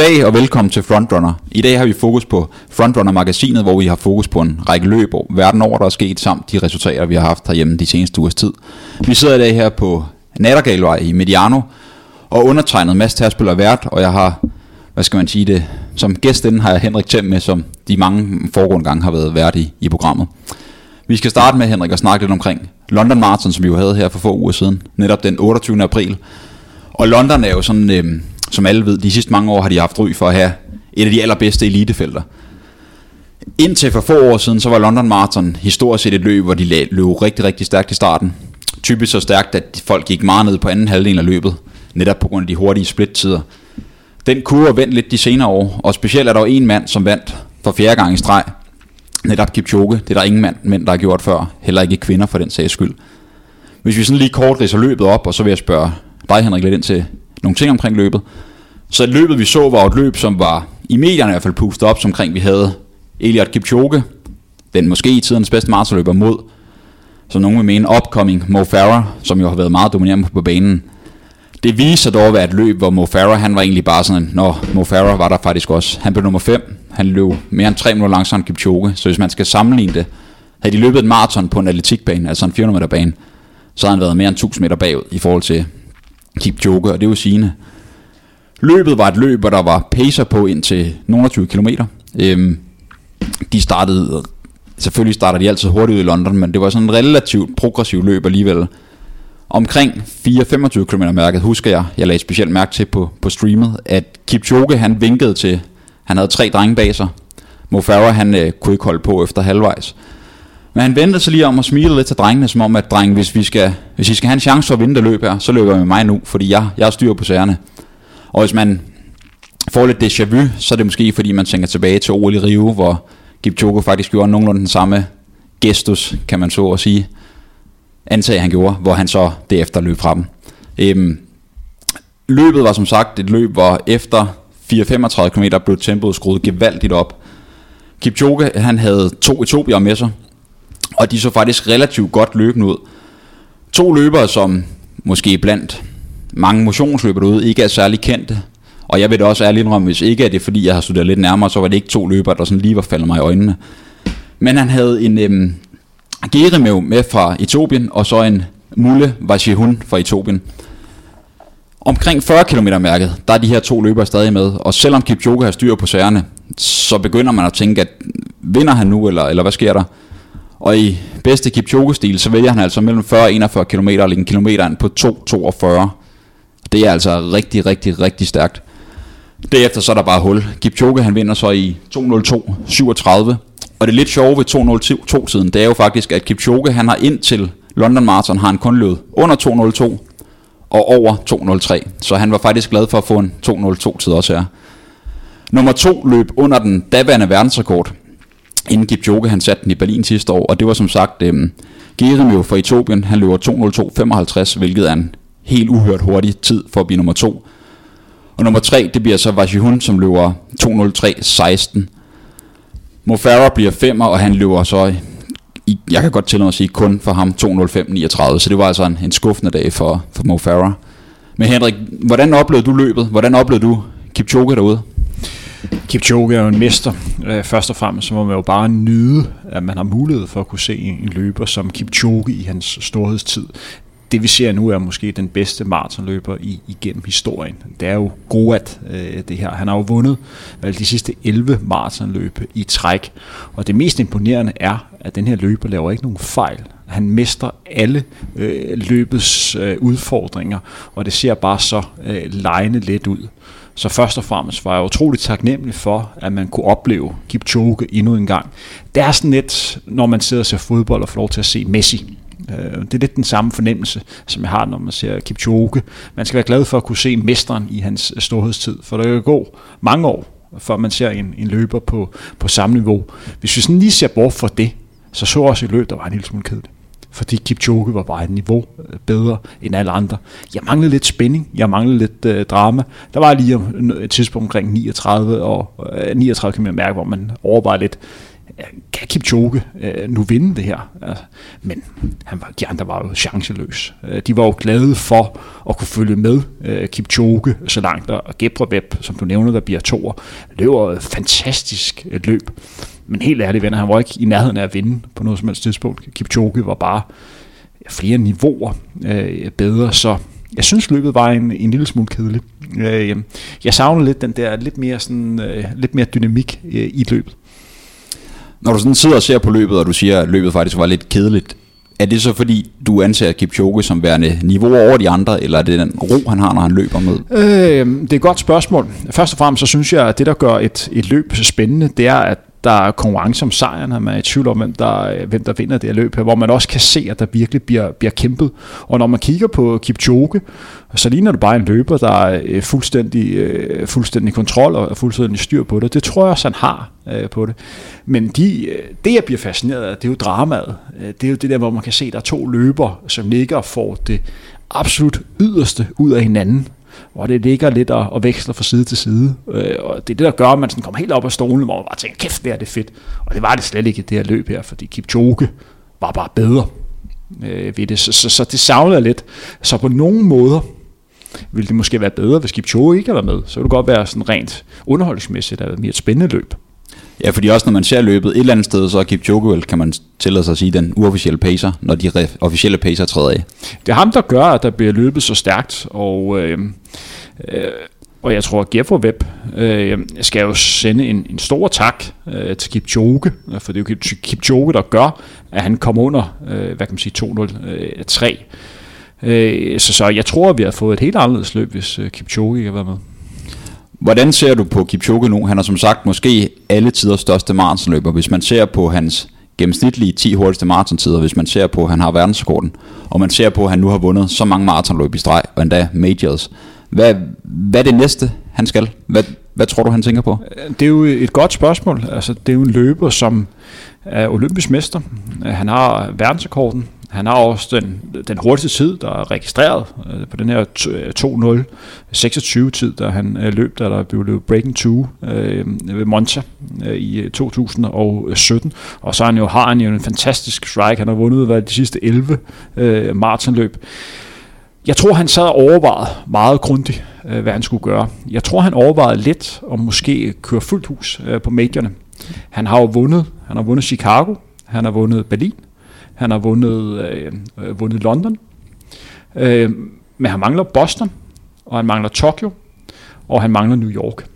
Goddag og velkommen til Frontrunner. I dag har vi fokus på Frontrunner-magasinet, hvor vi har fokus på en række løb verden over, der er sket, samt de resultater, vi har haft herhjemme de seneste ugers tid. Vi sidder i dag her på Nattergalvej i Mediano, og undertegnet Mads Terspil er vært, og jeg har, hvad skal man sige det, som gæst inden har jeg Henrik Thiem med, som de mange foregående gange har været vært i, i programmet. Vi skal starte med, Henrik, at snakke lidt omkring London Marathon, som vi jo havde her for få uger siden, netop den 28. april. Og London er jo sådan, øh, som alle ved, de sidste mange år har de haft ry for at have et af de allerbedste elitefelter. Indtil for få år siden, så var London Marathon historisk set et løb, hvor de løb rigtig, rigtig stærkt i starten. Typisk så stærkt, at folk gik meget ned på anden halvdel af løbet, netop på grund af de hurtige splittider. Den kurve vendt lidt de senere år, og specielt er der jo en mand, som vandt for fjerde gang i streg. Netop Kipchoge, det er der ingen mand, mænd, der har gjort før. Heller ikke kvinder for den sags skyld. Hvis vi sådan lige kort ridser løbet op, og så vil jeg spørge dig, Henrik, lidt ind til nogle ting omkring løbet. Så løbet vi så var et løb, som var i medierne i hvert fald pustet op, som omkring vi havde Eliot Kipchoge, den måske i tidens bedste maratonløber mod, som nogen vil mene, upcoming Mo Farah, som jo har været meget dominerende på banen. Det viser dog at være et løb, hvor Mo Farah, han var egentlig bare sådan, når Mo Farah var der faktisk også. Han blev nummer 5, han løb mere end 3 minutter langsomt Kipchoge, så hvis man skal sammenligne det, havde de løbet et maraton på en atletikbane, altså en 400 meter bane, så havde han været mere end 1000 meter bagud i forhold til Kipchoge, og det var sigende. Løbet var et løb, hvor der var pacer på ind til nogle 20 km. Øhm, de startede, selvfølgelig starter de altid hurtigt ud i London, men det var sådan en relativt progressiv løb alligevel. Omkring 4-25 km mærket, husker jeg, jeg lagde specielt mærke til på, på streamet, at Kipchoge han vinkede til, han havde tre drenge bag sig. Mo Farah, han øh, kunne ikke holde på efter halvvejs. Men han venter så lige om og smiler lidt til drengene, som om at dreng, hvis vi skal, hvis I skal have en chance for at vinde det løb her, så løber vi med mig nu, fordi jeg, jeg styrer på sagerne. Og hvis man får lidt déjà vu, så er det måske fordi man tænker tilbage til OL i Rio, hvor Kipchoge faktisk gjorde nogenlunde den samme gestus, kan man så at sige, antag han gjorde, hvor han så derefter løb fra dem. Øhm, løbet var som sagt et løb, hvor efter 4-35 km blev tempoet skruet gevaldigt op. Kipchoge han havde to etopier med sig, og de så faktisk relativt godt løbende ud. To løbere, som måske blandt mange motionsløbere derude ikke er særlig kendte. Og jeg vil da også ærligt indrømme, hvis ikke er det fordi jeg har studeret lidt nærmere, så var det ikke to løbere, der sådan lige var faldet mig i øjnene. Men han havde en øhm, Gerimev med fra Etiopien, og så en Mulle Vashihun fra Etiopien. Omkring 40 km mærket, der er de her to løbere stadig med, og selvom Kipchoge har styr på sagerne, så begynder man at tænke, at vinder han nu, eller, eller hvad sker der? Og i bedste Kipchoge-stil, så vælger han altså mellem 40 og 41 km, og lægge en kilometer på 2.42. Det er altså rigtig, rigtig, rigtig stærkt. Derefter så er der bare hul. Kipchoge han vinder så i 2.02.37. Og det lidt sjove ved 2.02 tiden, det er jo faktisk, at Kipchoge han har ind til London Marathon, har han kun løbet under 2.02 og over 2.03. Så han var faktisk glad for at få en 2.02 tid også her. Nummer 2 løb under den daværende verdensrekord, inden Kipchoge han satte den i Berlin sidste år, og det var som sagt øhm, Gerimio fra Etiopien, han løber 2.02.55, hvilket er en helt uhørt hurtig tid for at blive nummer 2. Og nummer 3, det bliver så Vajihun, som løber 2.03.16. Mo Farah bliver femmer, og han løber så, i, jeg kan godt til at sige, kun for ham 2.05.39, så det var altså en, en skuffende dag for, for Mo Farah. Men Henrik, hvordan oplevede du løbet? Hvordan oplevede du Kipchoge derude? Kipchoge er jo en mester. Øh, først og fremmest så må man jo bare nyde, at man har mulighed for at kunne se en løber som Kipchoge i hans storhedstid det vi ser nu er måske den bedste maratonløber i, igennem historien. Det er jo godt øh, det her. Han har jo vundet vel, de sidste 11 maratonløb i træk. Og det mest imponerende er, at den her løber laver ikke nogen fejl. Han mestrer alle øh, løbets øh, udfordringer, og det ser bare så øh, lejende let ud. Så først og fremmest var jeg utroligt taknemmelig for, at man kunne opleve Kipchoge endnu en gang. Det er sådan lidt, når man sidder og ser fodbold og får lov til at se Messi øh, det er lidt den samme fornemmelse, som jeg har, når man ser Kipchoge. Man skal være glad for at kunne se mesteren i hans øh, storhedstid, for der kan gå mange år, før man ser en, en løber på, på samme niveau. Hvis vi sådan lige ser bort fra det, så så også i løb, der var en lille smule kedeligt fordi Kipchoge var bare et niveau øh, bedre end alle andre. Jeg manglede lidt spænding, jeg manglede lidt øh, drama. Der var lige øh, et tidspunkt omkring 39 og øh, 39 kan man mærke, hvor man overvejede lidt, kan Kipchoge øh, nu vinde det her? Altså, men han var, de andre var jo chanceløse. Øh, de var jo glade for at kunne følge med øh, Kipchoge så langt, og Gebreweb, som du nævner, der bliver toer, løber et fantastisk øh, løb. Men helt ærligt, venner, han var ikke i nærheden af at vinde på noget som helst tidspunkt. Kipchoge var bare flere niveauer øh, bedre, så jeg synes løbet var en, en lille smule kedeligt. Øh, jeg savner lidt den der lidt mere, sådan, øh, lidt mere dynamik øh, i løbet. Når du sådan sidder og ser på løbet, og du siger, at løbet faktisk var lidt kedeligt, er det så fordi, du anser Kipchoge som værende niveau over de andre, eller er det den ro, han har, når han løber med? Øh, det er et godt spørgsmål. Først og fremmest så synes jeg, at det, der gør et, et løb så spændende, det er, at der er konkurrence om sejren, at man er i tvivl om, hvem der, øh, hvem der vinder det her løb her, hvor man også kan se, at der virkelig bliver, bliver kæmpet. Og når man kigger på Kipchoge, så ligner det bare en løber, der er fuldstændig, øh, fuldstændig kontrol og fuldstændig styr på det. Det tror jeg også, han har på det. Men de, det, jeg bliver fascineret af, det er jo dramaet. Det er jo det der, hvor man kan se, at der er to løber, som ligger og får det absolut yderste ud af hinanden hvor det ligger lidt og, og veksler fra side til side. Øh, og det er det, der gør, at man sådan kommer helt op af stolen, hvor man bare tænker, kæft, det er det fedt. Og det var det slet ikke det her løb her, fordi Kipchoge var bare bedre øh, ved det. Så, så, så det savner lidt. Så på nogle måder ville det måske være bedre, hvis Kipchoge ikke havde været med. Så ville det godt være sådan rent underholdningsmæssigt, at det mere et spændende løb. Ja, fordi også når man ser løbet et eller andet sted, så er Kipchoge vel, kan man tillade sig at sige, den uofficielle pacer, når de officielle pacer træder af. Det er ham, der gør, at der bliver løbet så stærkt, og, øh, øh, og jeg tror, at Web øh, skal jo sende en, en stor tak øh, til Kipchoge, for det er jo Kipchoge, der gør, at han kommer under, øh, hvad kan man sige, 203. Øh, øh, så, så jeg tror, at vi har fået et helt anderledes løb, hvis øh, Kipchoge ikke har været med. Hvordan ser du på Kipchoge nu? Han er som sagt måske alle tiders største maratonløber. Hvis man ser på hans gennemsnitlige 10 hurtigste maratontider, hvis man ser på, at han har verdensrekorden, og man ser på, at han nu har vundet så mange maratonløb i streg, og endda majors. Hvad, hvad er det næste, han skal? Hvad, hvad tror du, han tænker på? Det er jo et godt spørgsmål. Altså, det er jo en løber, som er olympisk mester. Han har verdensrekorden. Han har også den, den hurtigste tid, der er registreret øh, på den her 2.0-26 tid, der han øh, løb, da der blev løbet Breaking 2 øh, ved Monza øh, i øh, 2017. Og så han jo, har han jo en fantastisk strike. Han har vundet hvad, de sidste 11 øh, maratonløb. Jeg tror, han sad og overvejede meget grundigt, øh, hvad han skulle gøre. Jeg tror, han overvejede lidt om måske køre fuldt hus øh, på medierne. Han har jo vundet. Han har vundet Chicago, han har vundet Berlin, han har vundet, øh, øh, vundet London. Øh, men han mangler Boston, og han mangler Tokyo, og han mangler New York.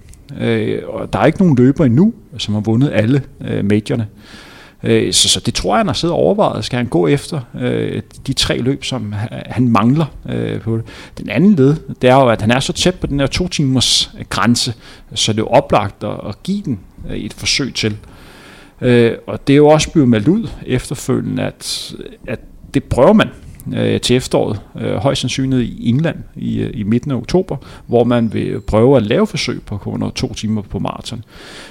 Øh, og der er ikke nogen løber endnu, som har vundet alle øh, majorne. Øh, så, så det tror jeg, han har siddet og overvejet. Skal han gå efter øh, de tre løb, som han mangler øh, på det? Den anden led, det er jo, at han er så tæt på den her to timers øh, grænse, så det er oplagt at, at give den øh, et forsøg til. Øh, og det er jo også blevet meldt ud efterfølgende, at, at det prøver man øh, til efteråret, øh, højst sandsynligt i England i, øh, i midten af oktober, hvor man vil prøve at lave forsøg på under to timer på maraton.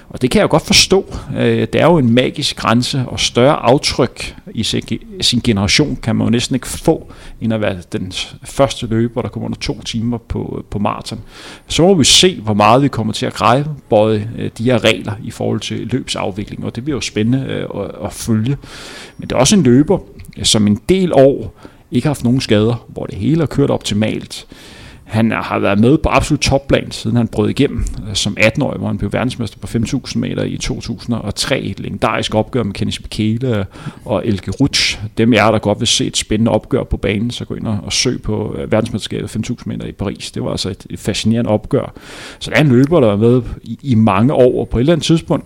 Og det kan jeg jo godt forstå. Øh, det er jo en magisk grænse, og større aftryk i sin, sin generation kan man jo næsten ikke få, end at være den første løber, der kommer under to timer på, øh, på maraton. Så må vi se, hvor meget vi kommer til at greje både øh, de her regler i forhold til løbsafvikling, og det bliver jo spændende øh, at, at følge. Men det er også en løber, øh, som en del år ikke haft nogen skader, hvor det hele er kørt optimalt. Han har været med på absolut topplan, siden han brød igennem øh, som 18-årig, hvor han blev verdensmester på 5.000 meter i 2003. Et legendarisk opgør med Kenneth Bekele og Elke Rutsch. Dem er der godt vil se et spændende opgør på banen, så gå ind og søg på øh, verdensmesterskabet 5.000 meter i Paris. Det var altså et, fascinerende opgør. Så der er en løber, der har været med i, i mange år, og på et eller andet tidspunkt,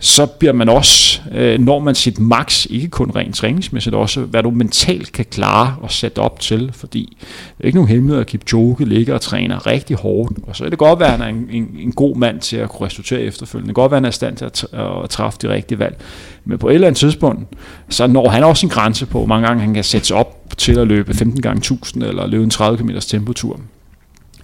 så bliver man også, øh, når man sit max, ikke kun rent træningsmæssigt, også hvad du mentalt kan klare og sætte op til, fordi det er ikke nogen hemmelighed, at Kipchoge ligger og træner rigtig hårdt, og så er det godt være, at han er en, en, en god mand til at kunne resultere efterfølgende. Det kan godt være, at han er i stand til at, at træffe de rigtige valg. Men på et eller andet tidspunkt, så når han også en grænse på, hvor mange gange han kan sætte sig op til at løbe 15 gange 1000 eller løbe en 30 km tempotur.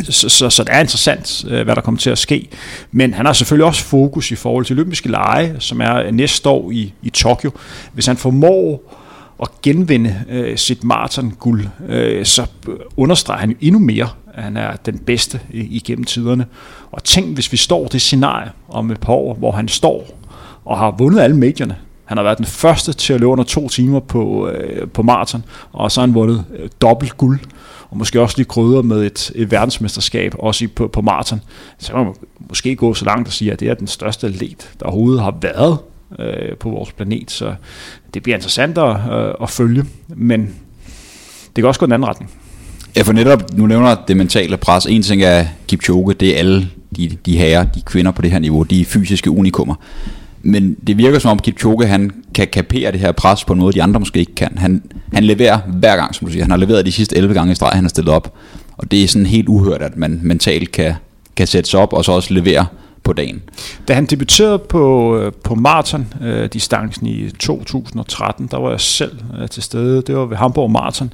Så, så, så det er interessant, øh, hvad der kommer til at ske. Men han har selvfølgelig også fokus i forhold til olympiske lege, som er næste år i, i Tokyo. Hvis han formår at genvinde øh, sit maratonguld, øh, så understreger han endnu mere, at han er den bedste igennem tiderne. Og tænk, hvis vi står det scenarie om et par år, hvor han står og har vundet alle medierne. Han har været den første til at løbe under to timer på, øh, på maraton, og så har han vundet øh, dobbelt guld, og måske også lige krydre med et, et verdensmesterskab, også i, på, på maraton. Så kan man måske gå så langt og sige, at det er den største atlet, der overhovedet har været øh, på vores planet, så det bliver interessant at, øh, at følge, men det kan også gå den anden retning. Ja, for netop, nu nævner det mentale pres. En ting er Kipchoge, det er alle de, de herrer, de kvinder på det her niveau, de fysiske unikummer. Men det virker som om Kipchoge, han kan kapere det her pres på en måde, de andre måske ikke kan. Han, han leverer hver gang, som du siger. Han har leveret de sidste 11 gange i streg, han har stillet op. Og det er sådan helt uhørt, at man mentalt kan, kan sætte sig op og så også levere på dagen. Da han debuterede på, øh, på maraton-distancen øh, i 2013, der var jeg selv øh, til stede. Det var ved Hamburg Marathon.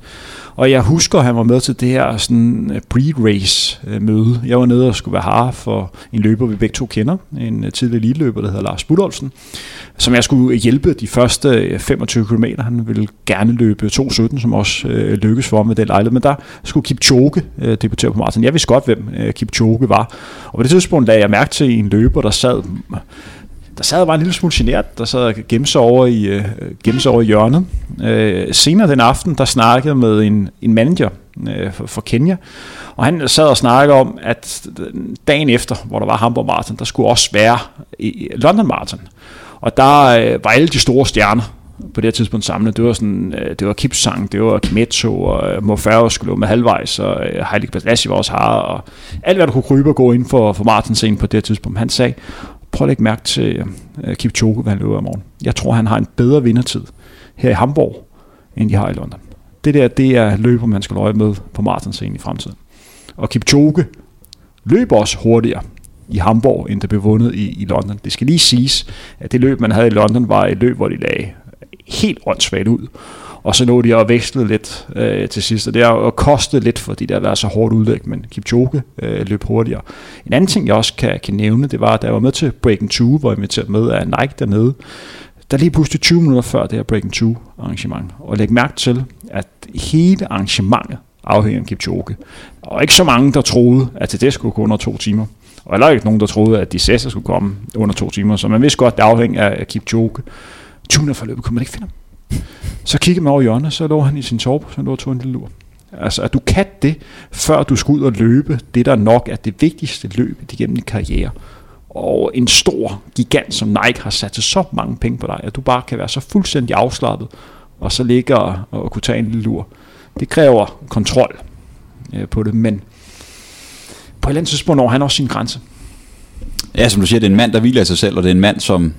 Og jeg husker, at han var med til det her sådan, øh, pre-race-møde. Jeg var nede og skulle være har for en løber, vi begge to kender. En tidlig elite-løber, der hedder Lars Budolfsen. Som jeg skulle hjælpe de første 25 km. Han ville gerne løbe 2.17, som også øh, for ham med den lejlighed. Men der skulle Kipchoge øh, debutere på maraton. Jeg vidste godt, hvem øh, Kipchoge var. Og på det tidspunkt lagde jeg mærke til en løber, der sad der sad bare en lille smule genert, der sad og gemte sig over i, øh, gemte sig over i hjørnet. Øh, senere den aften, der snakkede med en, en manager øh, for, for Kenya, og han sad og snakkede om, at dagen efter, hvor der var Hamburg Marathon, der skulle også være i London Marathon. Og der øh, var alle de store stjerner på det her tidspunkt samlet. Det var sådan, øh, det var Kipsang, det var Kimetto, og øh, Mofaro skulle med halvvejs, og øh, Heilig Balassi var også her, og alt hvad der kunne krybe og gå ind for, for Martin på det her tidspunkt. Han sagde, prøv at lægge mærke til øh, øh, Kipchoge, hvad han løber i morgen. Jeg tror, han har en bedre vindertid her i Hamburg, end de har i London. Det der, det er løber, man skal løbe med på marathonscenen i fremtiden. Og Kipchoge løber også hurtigere i Hamburg, end der blev vundet i, i London. Det skal lige siges, at det løb, man havde i London, var et løb, hvor de lagde helt åndssvagt ud. Og så nåede de at veksle lidt øh, til sidst, og det har kostet lidt, fordi det har været så hårdt udlæg, men Kipchoge øh, løb hurtigere. En anden ting, jeg også kan, kan nævne, det var, da jeg var med til Breaking 2, hvor jeg inviteret med af Nike dernede, der lige pludselig 20 minutter før det her Breaking 2 arrangement, og læg mærke til, at hele arrangementet afhænger af Kipchoge. Og ikke så mange, der troede, at til det skulle gå under to timer. Og heller ikke nogen, der troede, at de sesser skulle komme under to timer. Så man vidste godt, at det afhænger af Kipchoge. 20 forløbet kunne man ikke finde ham. Så kiggede man over hjørnet, så lå han i sin sove, så lå og tog en lille lur. Altså, at du kan det, før du skal ud og løbe, det der nok er det vigtigste løb igennem din karriere. Og en stor gigant som Nike har sat så mange penge på dig, at du bare kan være så fuldstændig afslappet, og så ligge og, og kunne tage en lille lur. Det kræver kontrol øh, på det, men på et eller andet tidspunkt når han også sin grænse. Ja, som du siger, det er en mand, der hviler i sig selv, og det er en mand, som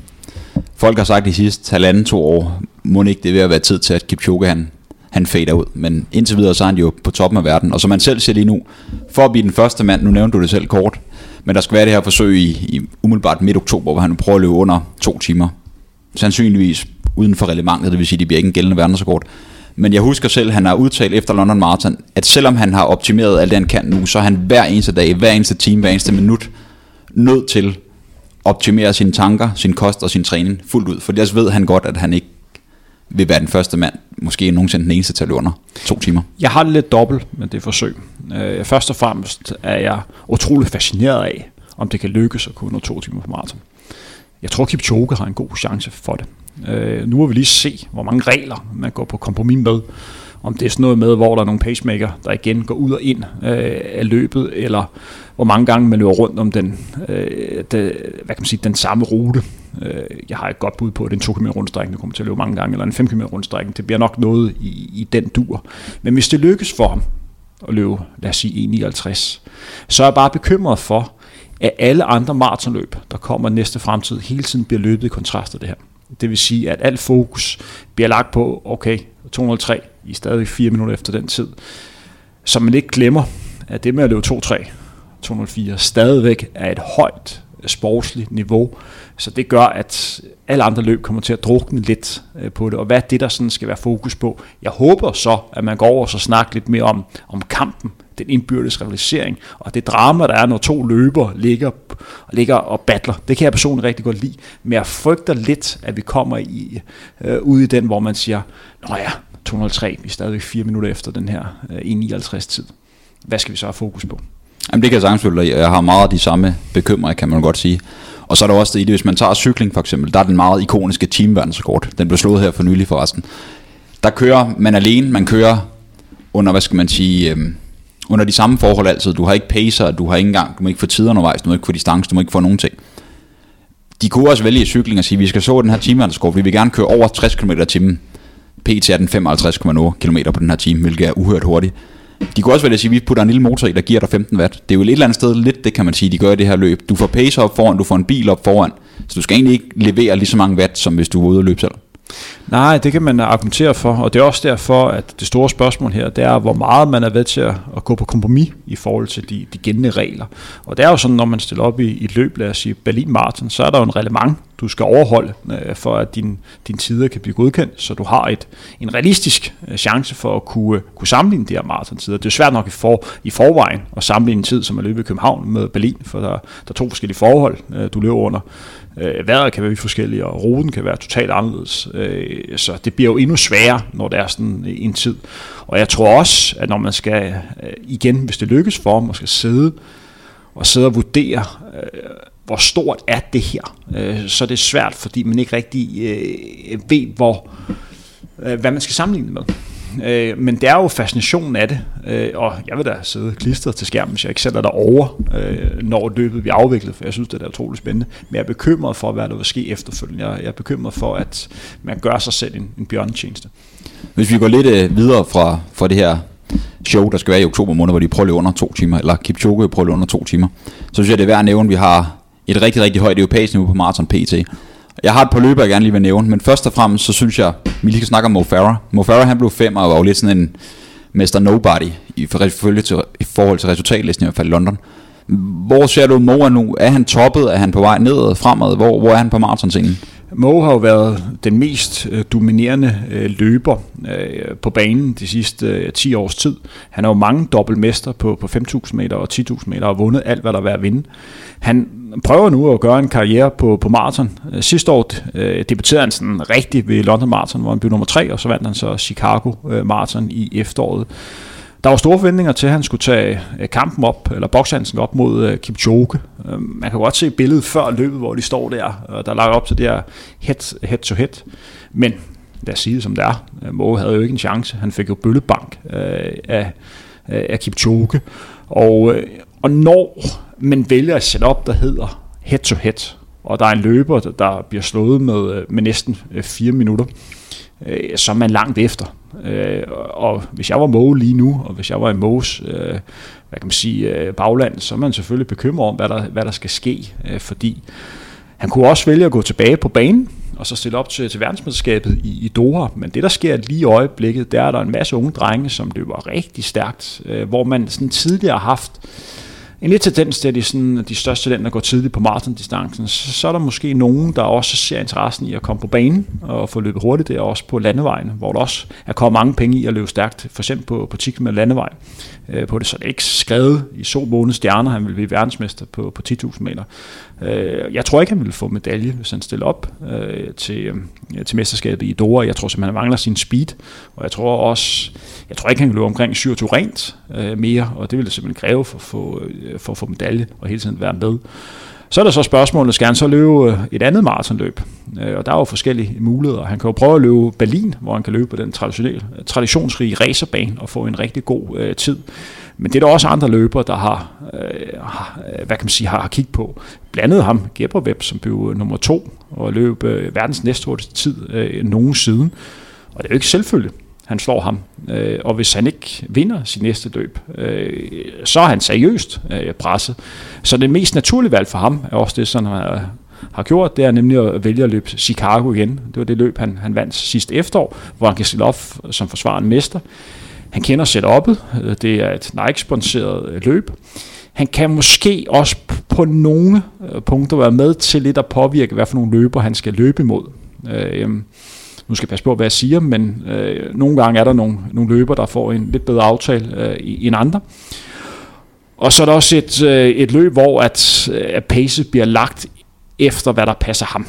folk har sagt de sidste halvanden to år, må ikke det ved at være tid til, at Kipchoge han, han fader ud. Men indtil videre, så er han jo på toppen af verden. Og som man selv siger lige nu, for at blive den første mand, nu nævnte du det selv kort, men der skal være det her forsøg i, i umiddelbart midt oktober, hvor han prøver at løbe under to timer. Sandsynligvis uden for relevantet, det vil sige, at det bliver ikke en gældende verdensrekord. Men jeg husker selv, at han har udtalt efter London Marathon, at selvom han har optimeret alt det, han kan nu, så er han hver eneste dag, hver eneste time, hver eneste minut nødt til optimere sine tanker, sin kost og sin træning fuldt ud. For ellers ved han godt, at han ikke vil være den første mand, måske nogensinde den eneste til at løbe under to timer. Jeg har det lidt dobbelt med det forsøg. Øh, først og fremmest er jeg utrolig fascineret af, om det kan lykkes at kunne nå to timer på maraton. Jeg tror, Kipchoge har en god chance for det. Øh, nu må vi lige se, hvor mange regler man går på kompromis med. Om det er sådan noget med, hvor der er nogle pacemaker, der igen går ud og ind øh, af løbet, eller hvor mange gange man løber rundt om den, øh, det, hvad kan man sige, den samme rute. Øh, jeg har et godt bud på, at det er en 2 km rundstrækning, kommer til at løbe mange gange, eller en 5 km rundstrækning. Det bliver nok noget i, i den dur. Men hvis det lykkes for ham at løbe, lad os sige 1,59, så er jeg bare bekymret for, at alle andre maratonløb, der kommer næste fremtid, hele tiden bliver løbet i kontrast til det her. Det vil sige, at alt fokus bliver lagt på, okay, 203 i stadig 4 minutter efter den tid. Så man ikke glemmer, at det med at løbe 2-3, 204 stadigvæk er et højt øh, sportsligt niveau. Så det gør, at alle andre løb kommer til at drukne lidt øh, på det. Og hvad er det, der sådan skal være fokus på? Jeg håber så, at man går over og så snakker lidt mere om, om kampen, den indbyrdes rivalisering, og det drama, der er, når to løber ligger, ligger og battler. Det kan jeg personligt rigtig godt lide. Men jeg frygter lidt, at vi kommer i, øh, ud i den, hvor man siger, Nå ja, 203, vi er stadigvæk fire minutter efter den her øh, 1.59 tid. Hvad skal vi så have fokus på? Jamen det kan jeg sagtens følge. Jeg har meget af de samme bekymringer, kan man godt sige. Og så er der også det i det, hvis man tager cykling for eksempel, der er den meget ikoniske teamverdensrekord. Den blev slået her for nylig forresten. Der kører man alene, man kører under, hvad skal man sige, øhm, under de samme forhold altid. Du har ikke pacer, du har ikke engang, du må ikke få tid undervejs, du må ikke få distance, du må ikke få nogen ting. De kunne også vælge i cykling og sige, vi skal så den her teamverdensrekord, vi vil gerne køre over 60 km i timen. PT er den 55,0 km på den her time, hvilket er uhørt hurtigt. De kunne også vælge at sige, at vi putter en lille motor i, der giver dig 15 watt. Det er jo et eller andet sted lidt, det kan man sige, de gør i det her løb. Du får pacer op foran, du får en bil op foran, så du skal egentlig ikke levere lige så mange watt, som hvis du er ude og løbe selv. Nej, det kan man argumentere for, og det er også derfor, at det store spørgsmål her, det er, hvor meget man er ved til at, at gå på kompromis i forhold til de, de gældende regler. Og det er jo sådan, når man stiller op i, i et løb, lad os sige Berlin Marathon, så er der jo en reglement, du skal overholde, øh, for at din, din tider kan blive godkendt, så du har et, en realistisk øh, chance for at kunne, øh, kunne sammenligne de her maratontider. Det er svært nok i, for, i forvejen at sammenligne en tid, som er løbet i København med Berlin, for der, der er to forskellige forhold, du løber under. Øh, vejret kan være forskellige, og ruten kan være totalt anderledes. Øh, så det bliver jo endnu sværere, når det er sådan en tid. Og jeg tror også, at når man skal, øh, igen, hvis det lykkes for dem, man skal sidde og sidde og vurdere, øh, hvor stort er det her, øh, så er det svært, fordi man ikke rigtig øh, ved, hvor, øh, hvad man skal sammenligne med. Øh, men det er jo fascinationen af det, øh, og jeg vil da sidde klistret til skærmen, hvis jeg ikke selv der over, øh, når løbet bliver afviklet, for jeg synes, det er utroligt spændende. Men jeg er bekymret for, hvad der vil ske efterfølgende. Jeg, jeg er bekymret for, at man gør sig selv en, en bjørnetjeneste. Hvis vi går lidt øh, videre fra, fra det her show, der skal være i oktober måned, hvor de prøver at under to timer, eller Kipchoge prøver at under to timer, så synes jeg, det er værd at nævne, at vi har et rigtig, rigtig højt europæisk niveau på maraton PT. Jeg har et par løber, jeg gerne lige vil nævne, men først og fremmest, så synes jeg, vi lige skal snakke om Mo Farah. Mo Farah, han blev fem og var jo lidt sådan en Mr. Nobody i, for, til, i forhold til resultatlisten i hvert fald i London. Hvor ser du Mo nu? Er han toppet? Er han på vej nedad, fremad? Hvor, hvor er han på maratonscenen? Mo har jo været den mest øh, dominerende øh, løber øh, på banen de sidste 10 års tid. Han har jo mange dobbeltmester på, på 5.000 meter og 10.000 meter og vundet alt, hvad der er værd at vinde. Han prøver nu at gøre en karriere på, på maraton. Øh, sidste år øh, debuterede han sådan rigtigt ved London Marathon, hvor han blev nummer 3, og så vandt han så Chicago øh, Marathon i efteråret. Der var store forventninger til, at han skulle tage øh, kampen op, eller boksehandsken op mod øh, Kipchoge. Man kan godt se billedet før løbet, hvor de står der, og der lagt op til det her head, head to head. Men lad os sige det som det er. Moe havde jo ikke en chance. Han fik jo bøllebank uh, af, af Kipchoge. Og, og når man vælger et setup, der hedder head to head, og der er en løber, der bliver slået med, øh, med næsten øh, 4 minutter, øh, så er man langt efter. Øh, og hvis jeg var Moe lige nu, og hvis jeg var i Moes øh, hvad kan man sige, øh, bagland, så er man selvfølgelig bekymret om, hvad der, hvad der skal ske, øh, fordi han kunne også vælge at gå tilbage på banen, og så stille op til, til verdensmesterskabet i, i Doha. Men det, der sker lige i øjeblikket, der er, der en masse unge drenge, som løber rigtig stærkt, øh, hvor man sådan tidligere har haft en lidt tendens til, at de, sådan, de største talenter går tidligt på maratondistancen, så, så er der måske nogen, der også ser interessen i at komme på banen og få løbet hurtigt der, også på landevejen, hvor der også er kommet mange penge i at løbe stærkt, for eksempel på, på 10 med landevej øh, på det, så det er ikke skrevet i så måned, stjerner, han vil blive verdensmester på, på 10.000 meter. Øh, jeg tror ikke, han ville få medalje, hvis han stiller op øh, til, øh, til mesterskabet i Doha. Jeg tror simpelthen, han mangler sin speed, og jeg tror også, jeg tror ikke, han kan løbe omkring 27 rent øh, mere, og det ville det simpelthen kræve for, for, øh, Øh, for at få medalje og hele tiden være med. Så er der så spørgsmålet, skal han så løbe øh, et andet maratonløb? Øh, og der er jo forskellige muligheder. Han kan jo prøve at løbe Berlin, hvor han kan løbe på den traditionelle, traditionsrige racerbane og få en rigtig god øh, tid. Men det er der også andre løbere, der har, øh, har hvad kan man sige, har, har kigget på. Blandt andet ham, Web, som blev nummer to og løb øh, verdens næsthurtigste tid øh, nogen siden. Og det er jo ikke selvfølgelig han slår ham. Øh, og hvis han ikke vinder sit næste løb, øh, så er han seriøst øh, presset. Så det mest naturlige valg for ham er også det, som han har, har gjort, det er nemlig at vælge at løbe Chicago igen. Det var det løb, han, han vandt sidste efterår, hvor han kan stille op som forsvarende mester. Han kender setup'et. Det er et Nike-sponsoreret øh, løb. Han kan måske også på nogle øh, punkter være med til lidt at påvirke, hvad for nogle løber han skal løbe imod. Øh, nu skal jeg passe på, hvad jeg siger, men øh, nogle gange er der nogle, nogle løber, der får en lidt bedre aftale øh, end andre. Og så er der også et, øh, et løb, hvor at, øh, at pace bliver lagt efter, hvad der passer ham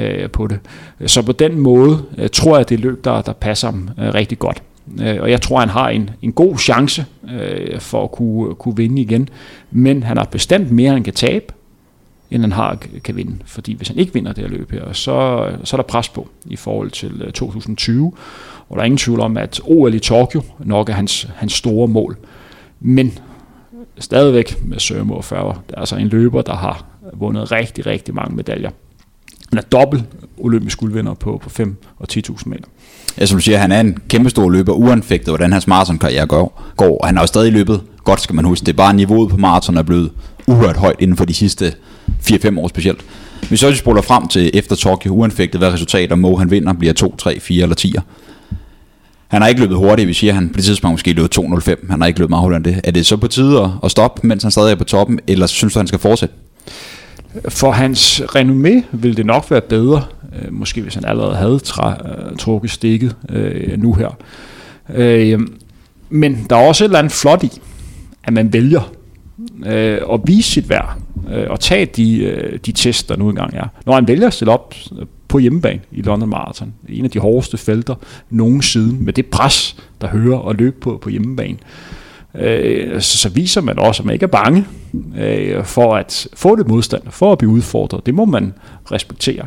øh, på det. Så på den måde øh, tror jeg, at det er løb, der, der passer ham øh, rigtig godt. øh, og jeg tror, han har en, en god chance øh, for at kunne, kunne vinde igen. Men han har bestemt mere, han kan tabe, end han har kan vinde. Fordi hvis han ikke vinder det her løb her, så, så er der pres på i forhold til øh, 2020. Og der er ingen tvivl om, at OL i Tokyo nok er hans, hans store mål. Men stadigvæk med Sørmo Færger. Det er altså en løber, der har vundet rigtig, rigtig mange medaljer. Han er dobbelt olympisk guldvinder på, på 5 og 10.000 meter. Ja, som du siger, han er en kæmpestor løber, uanfægtet hvordan hans maratonkarriere går. går. Han har jo stadig løbet godt, skal man huske. Det er bare niveauet på maraton er blevet uhørt højt inden for de sidste 4-5 år specielt. Hvis vi spoler frem til efter Tokyo, uanfægtet hvad resultater må han vinder, bliver 2, 3, 4 eller 10'er. Han har ikke løbet hurtigt, vi siger, at han på det tidspunkt måske løbet 2.05. Han har ikke løbet meget hurtigere end det. Er det så på tide at stoppe, mens han stadig er på toppen, eller synes du, han skal fortsætte? For hans renommé vil det nok være bedre, øh, måske hvis han allerede havde træ, øh, trukket stikket øh, nu her. Øh, men der er også et eller andet flot i, at man vælger øh, at vise sit værd øh, og tage de, øh, de tests, der nu engang er. Når han vælger at stille op øh, på hjemmebane i London Marathon, en af de hårdeste felter nogensinde, med det pres, der hører og løbe på, på hjemmebane, øh, så, så viser man også, at man ikke er bange øh, for at få det modstand, for at blive udfordret. Det må man respektere.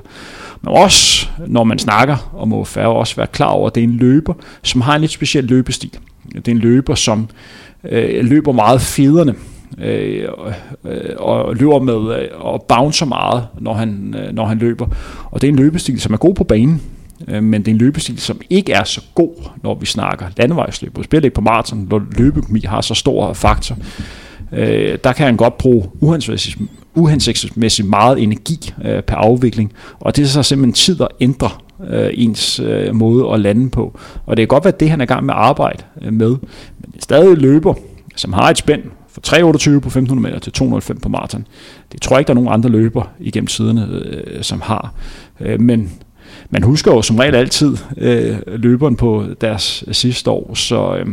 Men også, når man snakker om OFR, også være klar over, at det er en løber, som har en lidt speciel løbestil. Det er en løber, som øh, løber meget federne Øh, øh, og løber med øh, og bouncer meget, når han, øh, når han løber. Og det er en løbestil, som er god på banen, øh, men det er en løbestil, som ikke er så god, når vi snakker landevejsløb. Og spiller ikke på maraton, når løbeøkonomi har så stor faktor. Øh, der kan han godt bruge uhensigtsmæssigt, uhensigtsmæssigt meget energi øh, per afvikling, og det er så simpelthen tid at ændre øh, ens øh, måde at lande på. Og det kan godt være det, han er i gang med at arbejde øh, med, men det er stadig løber, som har et spænd fra 3,28 på 1500 meter til 2,05 på maraton. Det tror jeg ikke, der er nogen andre løber igennem tiderne, øh, som har. Øh, men man husker jo som regel altid øh, løberen på deres sidste år, så, øh,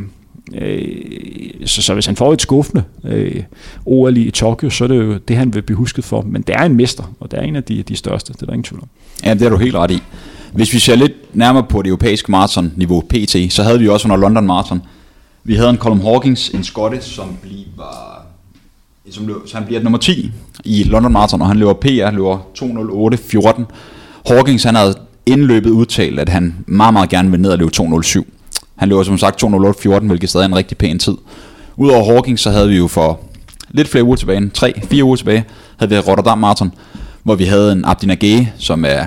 øh så, så hvis han får et skuffende øh, OL i Tokyo, så er det jo det, han vil blive husket for. Men det er en mester, og det er en af de, de største, det er der ingen tvivl om. Ja, det er du helt ret i. Hvis vi ser lidt nærmere på det europæiske maraton-niveau PT, så havde vi også under London Marathon, vi havde en Colin Hawkins, en skotte, som bliver, som løb, så han bliver nummer 10 i London Marathon, og han løber PR, løber 2.08.14. Hawkins, han havde indløbet udtalt, at han meget, meget gerne vil ned og løbe 2.07. Han løber som sagt 2.08.14, hvilket stadig er en rigtig pæn tid. Udover Hawkins, så havde vi jo for lidt flere uger tilbage, 3-4 uger tilbage, havde vi Rotterdam Marathon, hvor vi havde en Abdinagé, som er,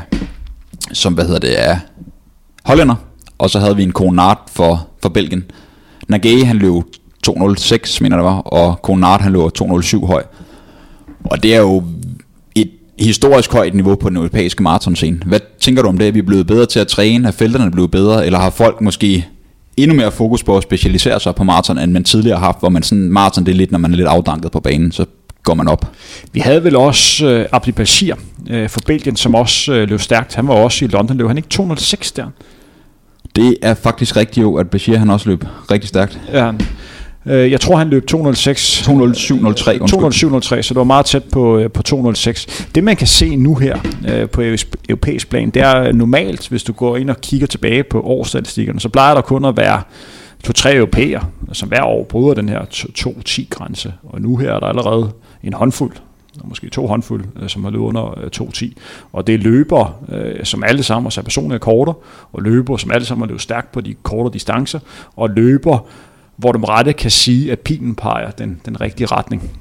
som hvad hedder det, er hollænder, og så havde vi en Konard for, for Belgien, Nagé han løb 2.06, mener det var, og Konard han løb 2.07 høj. Og det er jo et historisk højt niveau på den europæiske maratonscene. Hvad tænker du om det? Er vi blevet bedre til at træne? Er felterne blevet bedre? Eller har folk måske endnu mere fokus på at specialisere sig på maraton, end man tidligere har haft, hvor man sådan, maraton det er lidt, når man er lidt afdanket på banen, så går man op. Vi havde vel også øh, Abdi Bashir øh, for Belgien, som også øh, løb stærkt. Han var også i London, løb han ikke 206 der? Det er faktisk rigtigt jo, at Bashir han også løb rigtig stærkt. Ja, øh, jeg tror, han løb 206. 207.03. 207.03, så det var meget tæt på, øh, på 206. Det man kan se nu her øh, på europæisk plan, det er normalt, hvis du går ind og kigger tilbage på årsstatistikkerne, så plejer der kun at være to-tre europæer, som hver år bryder den her 2-10-grænse. Og nu her er der allerede en håndfuld og måske to håndfuld, øh, som har løbet under øh, 2.10. Og det er løber, øh, som alle sammen har personlige korter, og løber, som alle sammen har løbet stærkt på de korte distancer, og løber, hvor du rette kan sige, at pilen peger den, den rigtige retning.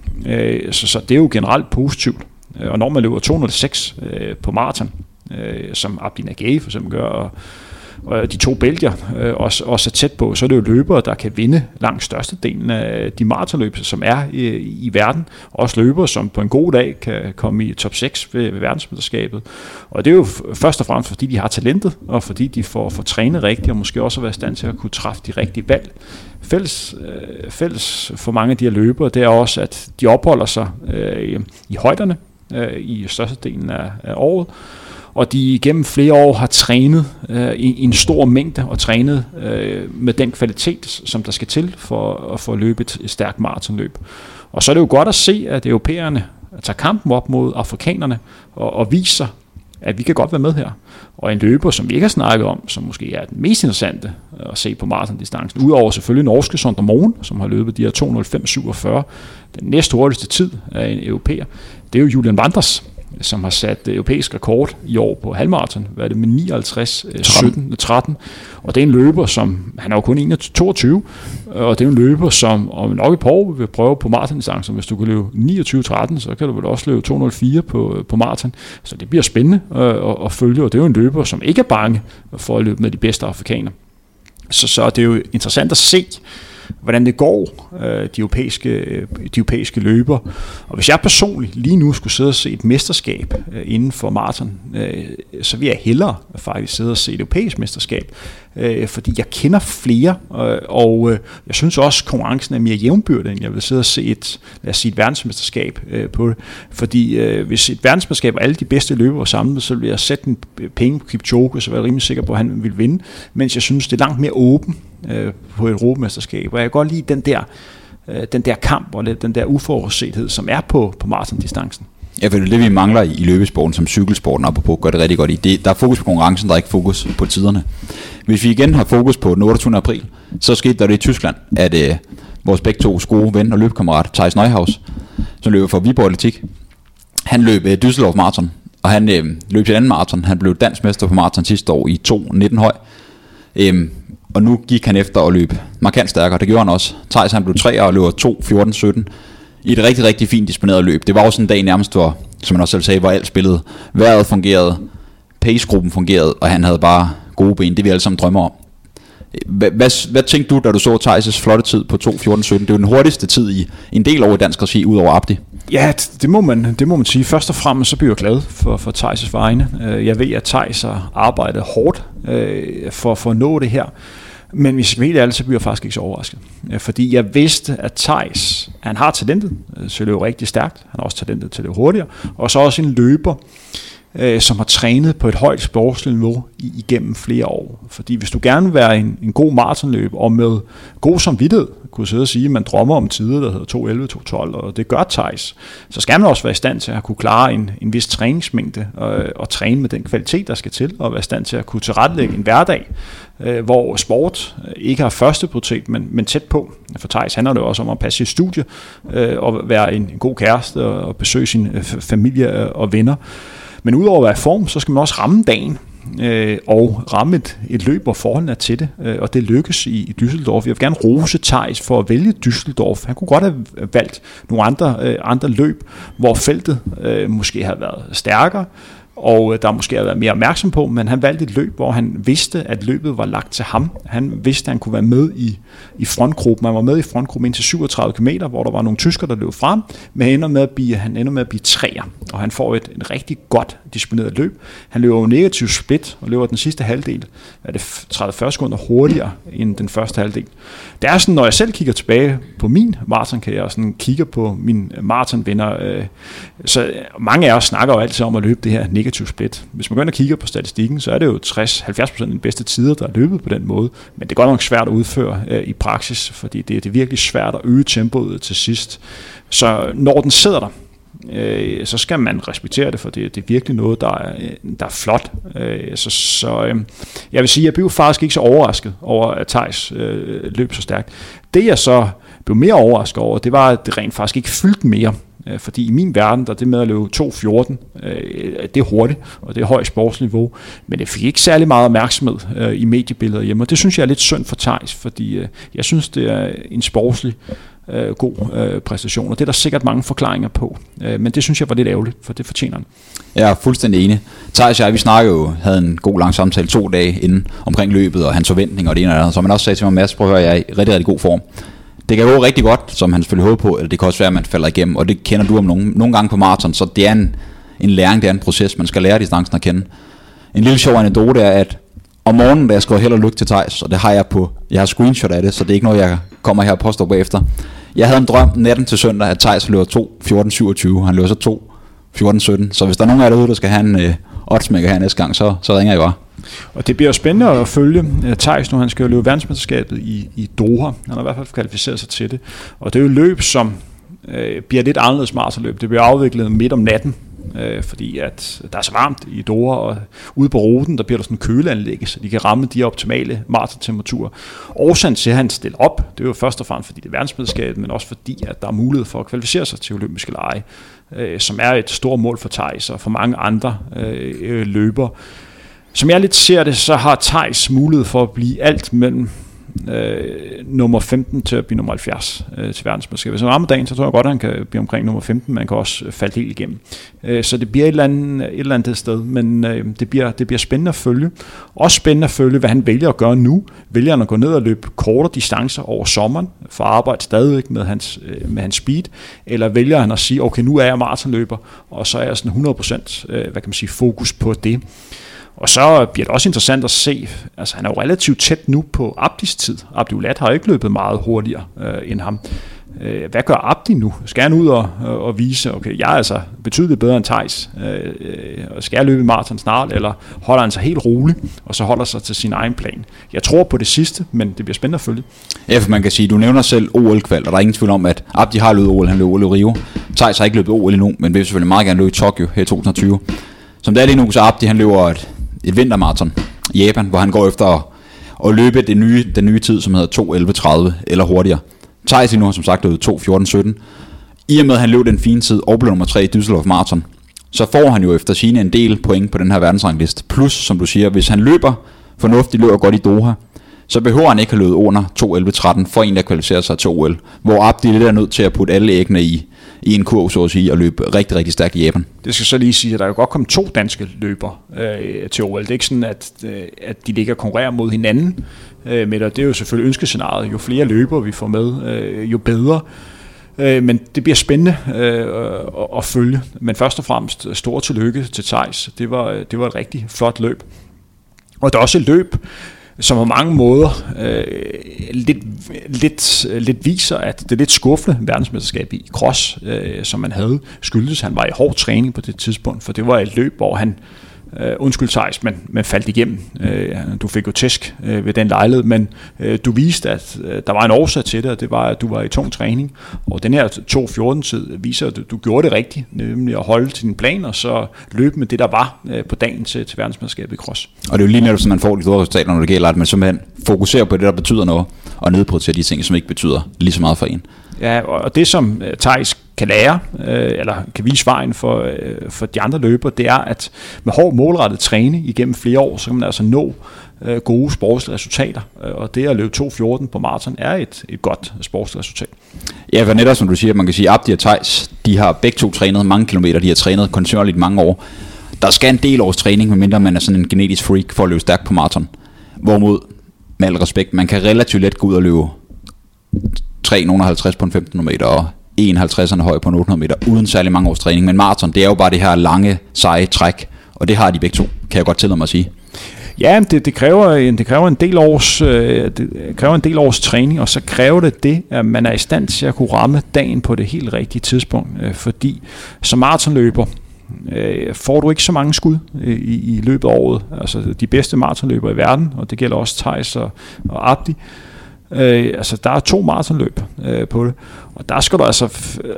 så, så det er jo generelt positivt. Og når man løber 206 på maraton, som Abdi Nagay for eksempel gør, og Øh, de to belgier øh, også, også er tæt på, så er det jo løbere, der kan vinde langt størstedelen af de maratonløb, som er i, i verden. Også løbere, som på en god dag kan komme i top 6 ved, ved verdensmesterskabet. Og det er jo først og fremmest, fordi de har talentet, og fordi de får, får trænet rigtigt, og måske også at være i stand til at kunne træffe de rigtige valg. Fælles, øh, fælles for mange af de her løbere, det er også, at de opholder sig øh, i højderne øh, i størstedelen af, af året, og de gennem flere år har trænet øh, i, i en stor mængde og trænet øh, med den kvalitet, som der skal til for at få løbet et stærkt maratonløb. Og så er det jo godt at se, at europæerne tager kampen op mod afrikanerne og, og viser, at vi kan godt være med her. Og en løber, som vi ikke har snakket om, som måske er den mest interessante øh, at se på maratondistancen, udover selvfølgelig norske Sondre Moen, som har løbet de her 2.05.47, den næst hurtigste tid af en europæer, det er jo Julian Vanders, som har sat europæisk rekord i år på halvmarathon. Hvad er det med 59, 17, 13. Og det er en løber, som, han er jo kun 22, og det er en løber, som om nok et par år vil prøve på maratondistancen. Hvis du kan løbe 29-13, så kan du vel også løbe 204 på, på maraton. Så det bliver spændende at, at, at følge, og det er jo en løber, som ikke er bange for at løbe med de bedste afrikanere. Så, så det er jo interessant at se, hvordan det går, øh, de, europæiske, øh, de europæiske løber. Og hvis jeg personligt lige nu skulle sidde og se et mesterskab øh, inden for maraton, øh, så vil jeg hellere faktisk sidde og se et europæisk mesterskab, Øh, fordi jeg kender flere, øh, og øh, jeg synes også, at konkurrencen er mere jævnbyrdig, end jeg vil sidde og se et, lad os sige, et verdensmesterskab på det. Fordi hvis et verdensmesterskab og alle de bedste løbere samlet, så vil jeg sætte en penge på Kipchoge, så er jeg rimelig sikker på, at han vil vinde, mens jeg synes, det er langt mere åben øh, på et europamesterskab. Og jeg kan godt lide den der, øh, den der kamp og den der uforudsethed, som er på, på maratondistancen. Ja, for det er det, vi mangler i løbesporten, som cykelsporten apropos gør det rigtig godt i. Det, der er fokus på konkurrencen, der er ikke fokus på tiderne. Hvis vi igen har fokus på den 28. april, så skete der det i Tyskland, at øh, vores begge to gode ven og løbekammerat, Thijs Neuhaus, som løber for Viborg Atletik, han løb øh, Düsseldorf Marathon, og han øh, løb til anden maraton. Han blev dansk mester på maraton sidste år i 2.19 høj. Øhm, og nu gik han efter at løbe markant stærkere. Det gjorde han også. Thijs han blev 3 og løber 2.14.17. 17 i et rigtig, rigtig fint disponeret løb. Det var også en dag nærmest, hvor, som man også selv sagde, hvor alt spillede. Vejret fungerede, pacegruppen fungerede, og han havde bare gode ben. Det vi alle sammen drømmer om. Hvad, hvad, hvad tænkte du, da du så Thijs' flotte tid på 2.14.17? Det er jo den hurtigste tid i en del år i dansk regi, ud over Abdi. Ja, det må, man, det må man sige. Først og fremmest så bliver jeg glad for, for Thijs' vegne. Øh, jeg ved, at Thijs har arbejdet hårdt øh, for, for at nå det her. Men hvis jeg helt så bliver jeg faktisk ikke så overrasket. Fordi jeg vidste, at Thijs, han har talentet til at løbe rigtig stærkt. Han har også talentet til at løbe hurtigere. Og så også en løber, øh, som har trænet på et højt sportsligt niveau igennem flere år. Fordi hvis du gerne vil være en, en god maratonløb og med god samvittighed, kunne sidde og sige, at man drømmer om tider, der hedder 2.11, 2.12, og det gør Thijs, så skal man også være i stand til at kunne klare en, en vis træningsmængde og, og træne med den kvalitet, der skal til, og være i stand til at kunne tilrettelægge en hverdag, øh, hvor sport øh, ikke har første prioritet, men, men tæt på. For Thijs handler det også om at passe sit studie øh, og være en, en god kæreste og, og besøge sin øh, familie øh, og venner. Men udover at være i form, så skal man også ramme dagen øh, og ramme et, et løb, hvor forholdene er til det. Øh, og det lykkes i, i Düsseldorf. Jeg vil gerne rose Thijs for at vælge Düsseldorf. Han kunne godt have valgt nogle andre, øh, andre løb, hvor feltet øh, måske har været stærkere, og øh, der måske har været mere opmærksom på, men han valgte et løb, hvor han vidste, at løbet var lagt til ham. Han vidste, at han kunne være med i, i frontgruppen. Han var med i frontgruppen indtil 37 km, hvor der var nogle tysker, der løb frem, men han ender med at blive, han ender med at blive træer, og han får et, et rigtig godt disciplineret løb. Han løber jo negativ split, og løber den sidste halvdel, er det 30-40 sekunder hurtigere end den første halvdel. Det er sådan, når jeg selv kigger tilbage på min maraton, kan jeg sådan kigge på min maraton vinder. Øh, så mange af os snakker jo altid om at løbe det her negativ split. Hvis man går ind og kigger på statistikken, så er det jo 60-70% af de bedste tider, der er løbet på den måde. Men det er godt nok svært at udføre øh, i praksis, fordi det, det er virkelig svært at øge tempoet til sidst. Så når den sidder der, øh, så skal man respektere det, for det, det er virkelig noget, der er, der er flot. Øh, så så øh, jeg vil sige, jeg blev faktisk ikke så overrasket over, at Thijs øh, løb så stærkt. Det jeg så blev mere overrasket over, det var, at det rent faktisk ikke fyldte mere. Øh, fordi i min verden, der det med at løbe 2.14, øh, det er hurtigt, og det er højt sportsniveau, men det fik ikke særlig meget opmærksomhed øh, i mediebilledet hjemme, og det synes jeg er lidt synd for Thijs, fordi øh, jeg synes, det er en sportslig Øh, god øh, præstation, og det er der sikkert mange forklaringer på, øh, men det synes jeg var lidt ærgerligt, for det fortjener han. Jeg er fuldstændig enig. Thijs og jeg, vi snakkede jo, havde en god lang samtale to dage inden omkring løbet og hans forventninger og det ene og det andet, så man også sagde til mig, Mads, prøv at høre, jeg er i rigtig, rigtig god form det kan gå rigtig godt, som han selvfølgelig håber på, eller det kan også være, at man falder igennem, og det kender du om nogle, nogle gange på maraton, så det er en, en læring, det er en proces, man skal lære distancen at kende. En lille sjov anekdote er, at om morgenen, da jeg skrev held og lykke til Thijs, og det har jeg på, jeg har screenshot af det, så det er ikke noget, jeg kommer her og påstår bagefter. Jeg havde en drøm natten til søndag, at Thijs løber 2, 14, 27, han løber så 2, 14, 17, så hvis der er nogen af jer derude, der skal have en øh, oddsmaker her næste gang, så, så ringer jeg bare. Og det bliver spændende at følge øh, Thijs nu. Han skal jo løbe verdensmesterskabet i, i Doha. Han har i hvert fald kvalificeret sig til det. Og det er jo løb, som øh, bliver lidt anderledes maratonløb. Det bliver afviklet midt om natten, øh, fordi at der er så varmt i Doha, og ude på ruten, der bliver der sådan køleanlæg, så de kan ramme de optimale maratontemperaturer. Årsagen til, at han stiller op, det er jo først og fremmest, fordi det er verdensmesterskabet, men også fordi, at der er mulighed for at kvalificere sig til olympiske lege, øh, som er et stort mål for Thijs og for mange andre øh, øh løbere. Som jeg lidt ser det, så har Thijs mulighed for at blive alt mellem øh, nummer 15 til at blive nummer 70 øh, til verdensmesterskabet. Så rammer dagen, så tror jeg godt, at han kan blive omkring nummer 15, man kan også øh, falde helt igennem. Øh, så det bliver et eller andet, øh, et eller andet sted, men øh, det, bliver, det bliver spændende at følge. Også spændende at følge, hvad han vælger at gøre nu. Vælger han at gå ned og løbe kortere distancer over sommeren, for at arbejde stadigvæk med hans, øh, med hans speed, eller vælger han at sige, okay, nu er jeg maratonløber, og så er jeg sådan 100% øh, hvad kan man sige, fokus på det. Og så bliver det også interessant at se, altså han er jo relativt tæt nu på Abdis tid. Abdi Ulat har ikke løbet meget hurtigere øh, end ham. Øh, hvad gør Abdi nu? Skal han ud og, øh, og vise, okay, jeg er altså betydeligt bedre end Thijs, øh, øh, skal jeg løbe i maraton snart, eller holder han sig helt rolig, og så holder sig til sin egen plan? Jeg tror på det sidste, men det bliver spændende at følge. Ja, for man kan sige, du nævner selv OL-kval, og der er ingen tvivl om, at Abdi har løbet OL, han løb OL i Rio. Thijs har ikke løbet OL endnu, men vil selvfølgelig meget gerne løbe i Tokyo her i 2020. Som det er lige nu, så Abdi han løber et et vintermarathon i Japan, hvor han går efter at, at løbe det nye, den nye tid, som hedder 2.11.30 eller hurtigere. Thijs nu har som sagt løbet 2.14.17. I og med, at han løb den fine tid og blev nummer 3 i Düsseldorf Marathon, så får han jo efter sine en del point på den her verdensrangliste. Plus, som du siger, hvis han løber fornuftigt, løber godt i Doha, så behøver han ikke have løbet under 2.11.13 for en, der kvalificerer sig til OL. Hvor Abdi lidt er nødt til at putte alle æggene i, i en kurv, så at sige, og løbe rigtig, rigtig stærkt i Japan. Det skal så lige sige, at der er jo godt kommet to danske løber øh, til OL. Det er ikke sådan, at, øh, at de ligger og konkurrerer mod hinanden, øh, men det er jo selvfølgelig ønskescenariet. Jo flere løber vi får med, øh, jo bedre. Øh, men det bliver spændende øh, at, at følge. Men først og fremmest stor tillykke til Thijs. Det var, det var et rigtig flot løb. Og det er også et løb, som på mange måder øh, lidt, lidt, lidt viser, at det lidt skuffende verdensmesterskab i cross, øh, som man havde, skyldes han var i hård træning på det tidspunkt, for det var et løb, hvor han Uh, undskyld Thijs, men, men faldt igennem. Uh, du fik jo tæsk uh, ved den lejlighed, men uh, du viste, at uh, der var en årsag til det, og det var, at du var i tung træning. Og den her 2.14-tid viser, at du, du gjorde det rigtigt, nemlig at holde til din plan, og så løbe med det, der var uh, på dagen til, til verdensmesterskabet i cross. Og det er jo lige netop, så man får de store resultater, når det gælder, at man simpelthen fokuserer på det, der betyder noget, og nedprioriterer de ting, som ikke betyder lige så meget for en. Ja, og det som Thijs kan lære, øh, eller kan vise vejen for, øh, for de andre løbere, det er, at med hård målrettet træning igennem flere år, så kan man altså nå øh, gode sportsresultater, øh, og det at løbe 2.14 på maraton er et, et godt sportsresultat. Ja, for netop som du siger, man kan sige, Abdi og Thijs, de har begge to trænet mange kilometer, de har trænet kontinuerligt mange år. Der skal en del års træning, medmindre man er sådan en genetisk freak for at løbe stærkt på maraton. Hvorimod, med al respekt, man kan relativt let gå ud og løbe 3,50 på en 15 meter og 51'erne høj på en 800 meter, uden særlig mange års træning. Men maraton, det er jo bare det her lange, seje træk, og det har de begge to, kan jeg godt tillade mig at sige. Ja, det, det, kræver, en, det kræver en del års øh, det kræver en del års træning, og så kræver det det, at man er i stand til at kunne ramme dagen på det helt rigtige tidspunkt, øh, fordi som maratonløber øh, får du ikke så mange skud øh, i, i løbet af året. Altså de bedste maratonløbere i verden, og det gælder også Thijs og, og Abdi, Øh, Øh, altså, der er to maratonløb øh, på det, og der skal du altså... Øh,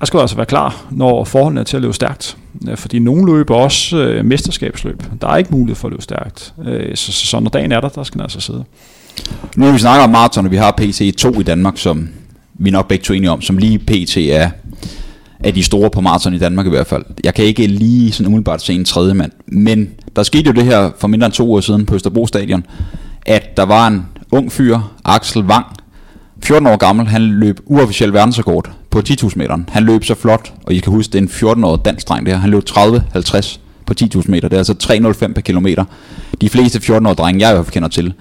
der skal du altså være klar, når forholdene er til at løbe stærkt. Øh, fordi nogle løber også øh, mesterskabsløb. Der er ikke mulighed for at løbe stærkt. Øh, så, så, så når dagen er der, der skal den altså sidde. Nu når vi snakker om maraton, og vi har PC 2 i Danmark, som vi nok begge to enige om, som lige PT er, er de store på maraton i Danmark i hvert fald. Jeg kan ikke lige sådan umiddelbart se en tredje mand, men der skete jo det her for mindre end to år siden på Østerbro Stadion, at der var en ung fyr, Axel Wang, 14 år gammel, han løb uofficiel verdensrekord på 10.000 meter. Han løb så flot, og I kan huske, det er en 14-årig dansk dreng der. Han løb 30-50 på 10.000 meter. Det er altså 3.05 per kilometer. De fleste 14-årige drenge, jeg i hvert fald kender til,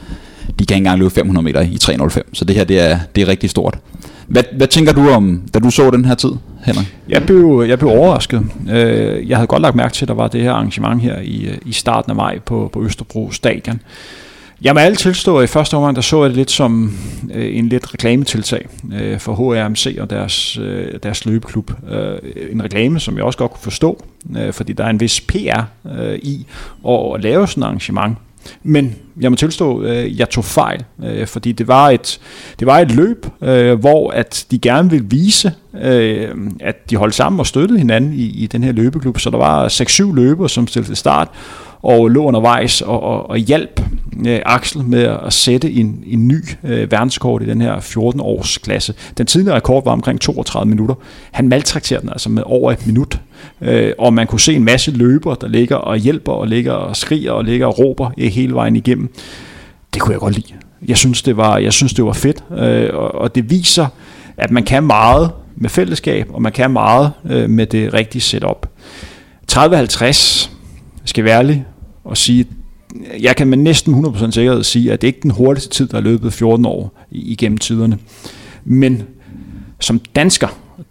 de kan ikke engang løbe 500 meter i 3.05. Så det her, det er, det er rigtig stort. Hvad, hvad tænker du om, da du så den her tid, Henrik? Jeg blev, jeg blev overrasket. Øh, jeg havde godt lagt mærke til, at der var det her arrangement her i, øh, i starten af maj på, på Østerbro Stadion. Jeg må alle tilstå, at i første omgang, der så jeg det lidt som øh, en lidt reklametiltag øh, for HRMC og deres, øh, deres løbeklub. Øh, en reklame, som jeg også godt kunne forstå, øh, fordi der er en vis PR øh, i at, at lave sådan et arrangement. Men jeg må tilstå, øh, jeg tog fejl, øh, fordi det var et, det var et løb, øh, hvor at de gerne ville vise, øh, at de holdt sammen og støttede hinanden i, i den her løbeklub. Så der var 6-7 løbere, som stillede til start, og lå undervejs og, og, og hjalp øh, Axel med at sætte en, en ny øh, verdenskort i den her 14-års klasse. Den tidligere rekord var omkring 32 minutter. Han maltrakterede den altså med over et minut, øh, og man kunne se en masse løbere, der ligger og hjælper og ligger og skriger og ligger og råber øh, hele vejen igennem. Det kunne jeg godt lide. Jeg synes, det var, jeg synes, det var fedt, øh, og, og det viser, at man kan meget med fællesskab, og man kan meget øh, med det rigtige setup. 30-50 skal være ærlig og sige, jeg kan med næsten 100% sikkerhed sige, at det ikke er den hurtigste tid, der er løbet 14 år igennem tiderne. Men som dansker,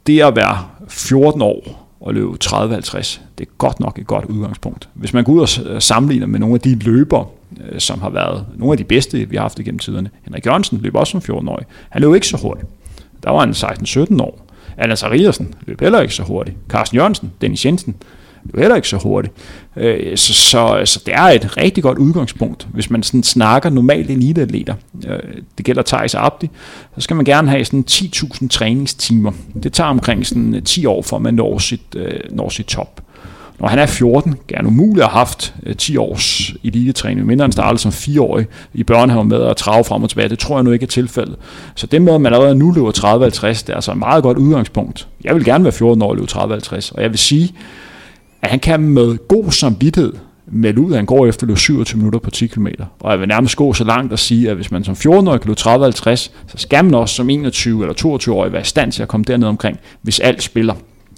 det at være 14 år og løbe 30-50, det er godt nok et godt udgangspunkt. Hvis man går ud og sammenligner med nogle af de løbere, øh, som har været nogle af de bedste, vi har haft igennem tiderne. Henrik Jørgensen løb også som 14-årig. Han løb ikke så hurtigt. Der var han 16-17 år. Anna Sariasen løb heller ikke så hurtigt. Carsten Jørgensen, Dennis Jensen, jo heller ikke så hurtigt. Øh, så, så, så det er et rigtig godt udgangspunkt, hvis man sådan snakker normalt eliteatleter. Øh, det gælder Thijs Abdi, så skal man gerne have sådan 10.000 træningstimer. Det tager omkring sådan øh, 10 år, for man når sit, øh, når sit top. Når han er 14, gerne umuligt at have haft øh, 10 års elitetræning, mindre han startede som 4-årig i børnehaven med at trave frem og tilbage. Det tror jeg nu ikke er tilfældet. Så det med, man allerede nu løber 30-50, det er altså et meget godt udgangspunkt. Jeg vil gerne være 14 år og løbe 30-50, og jeg vil sige, at han kan med god samvittighed melde ud, at han går efter at løbe 27 minutter på 10 km. Og jeg vil nærmest gå så langt og sige, at hvis man som 14-årig kan løbe 30-50, så skal man også som 21 eller 22-årig være i stand til at komme derned omkring, hvis alt spiller.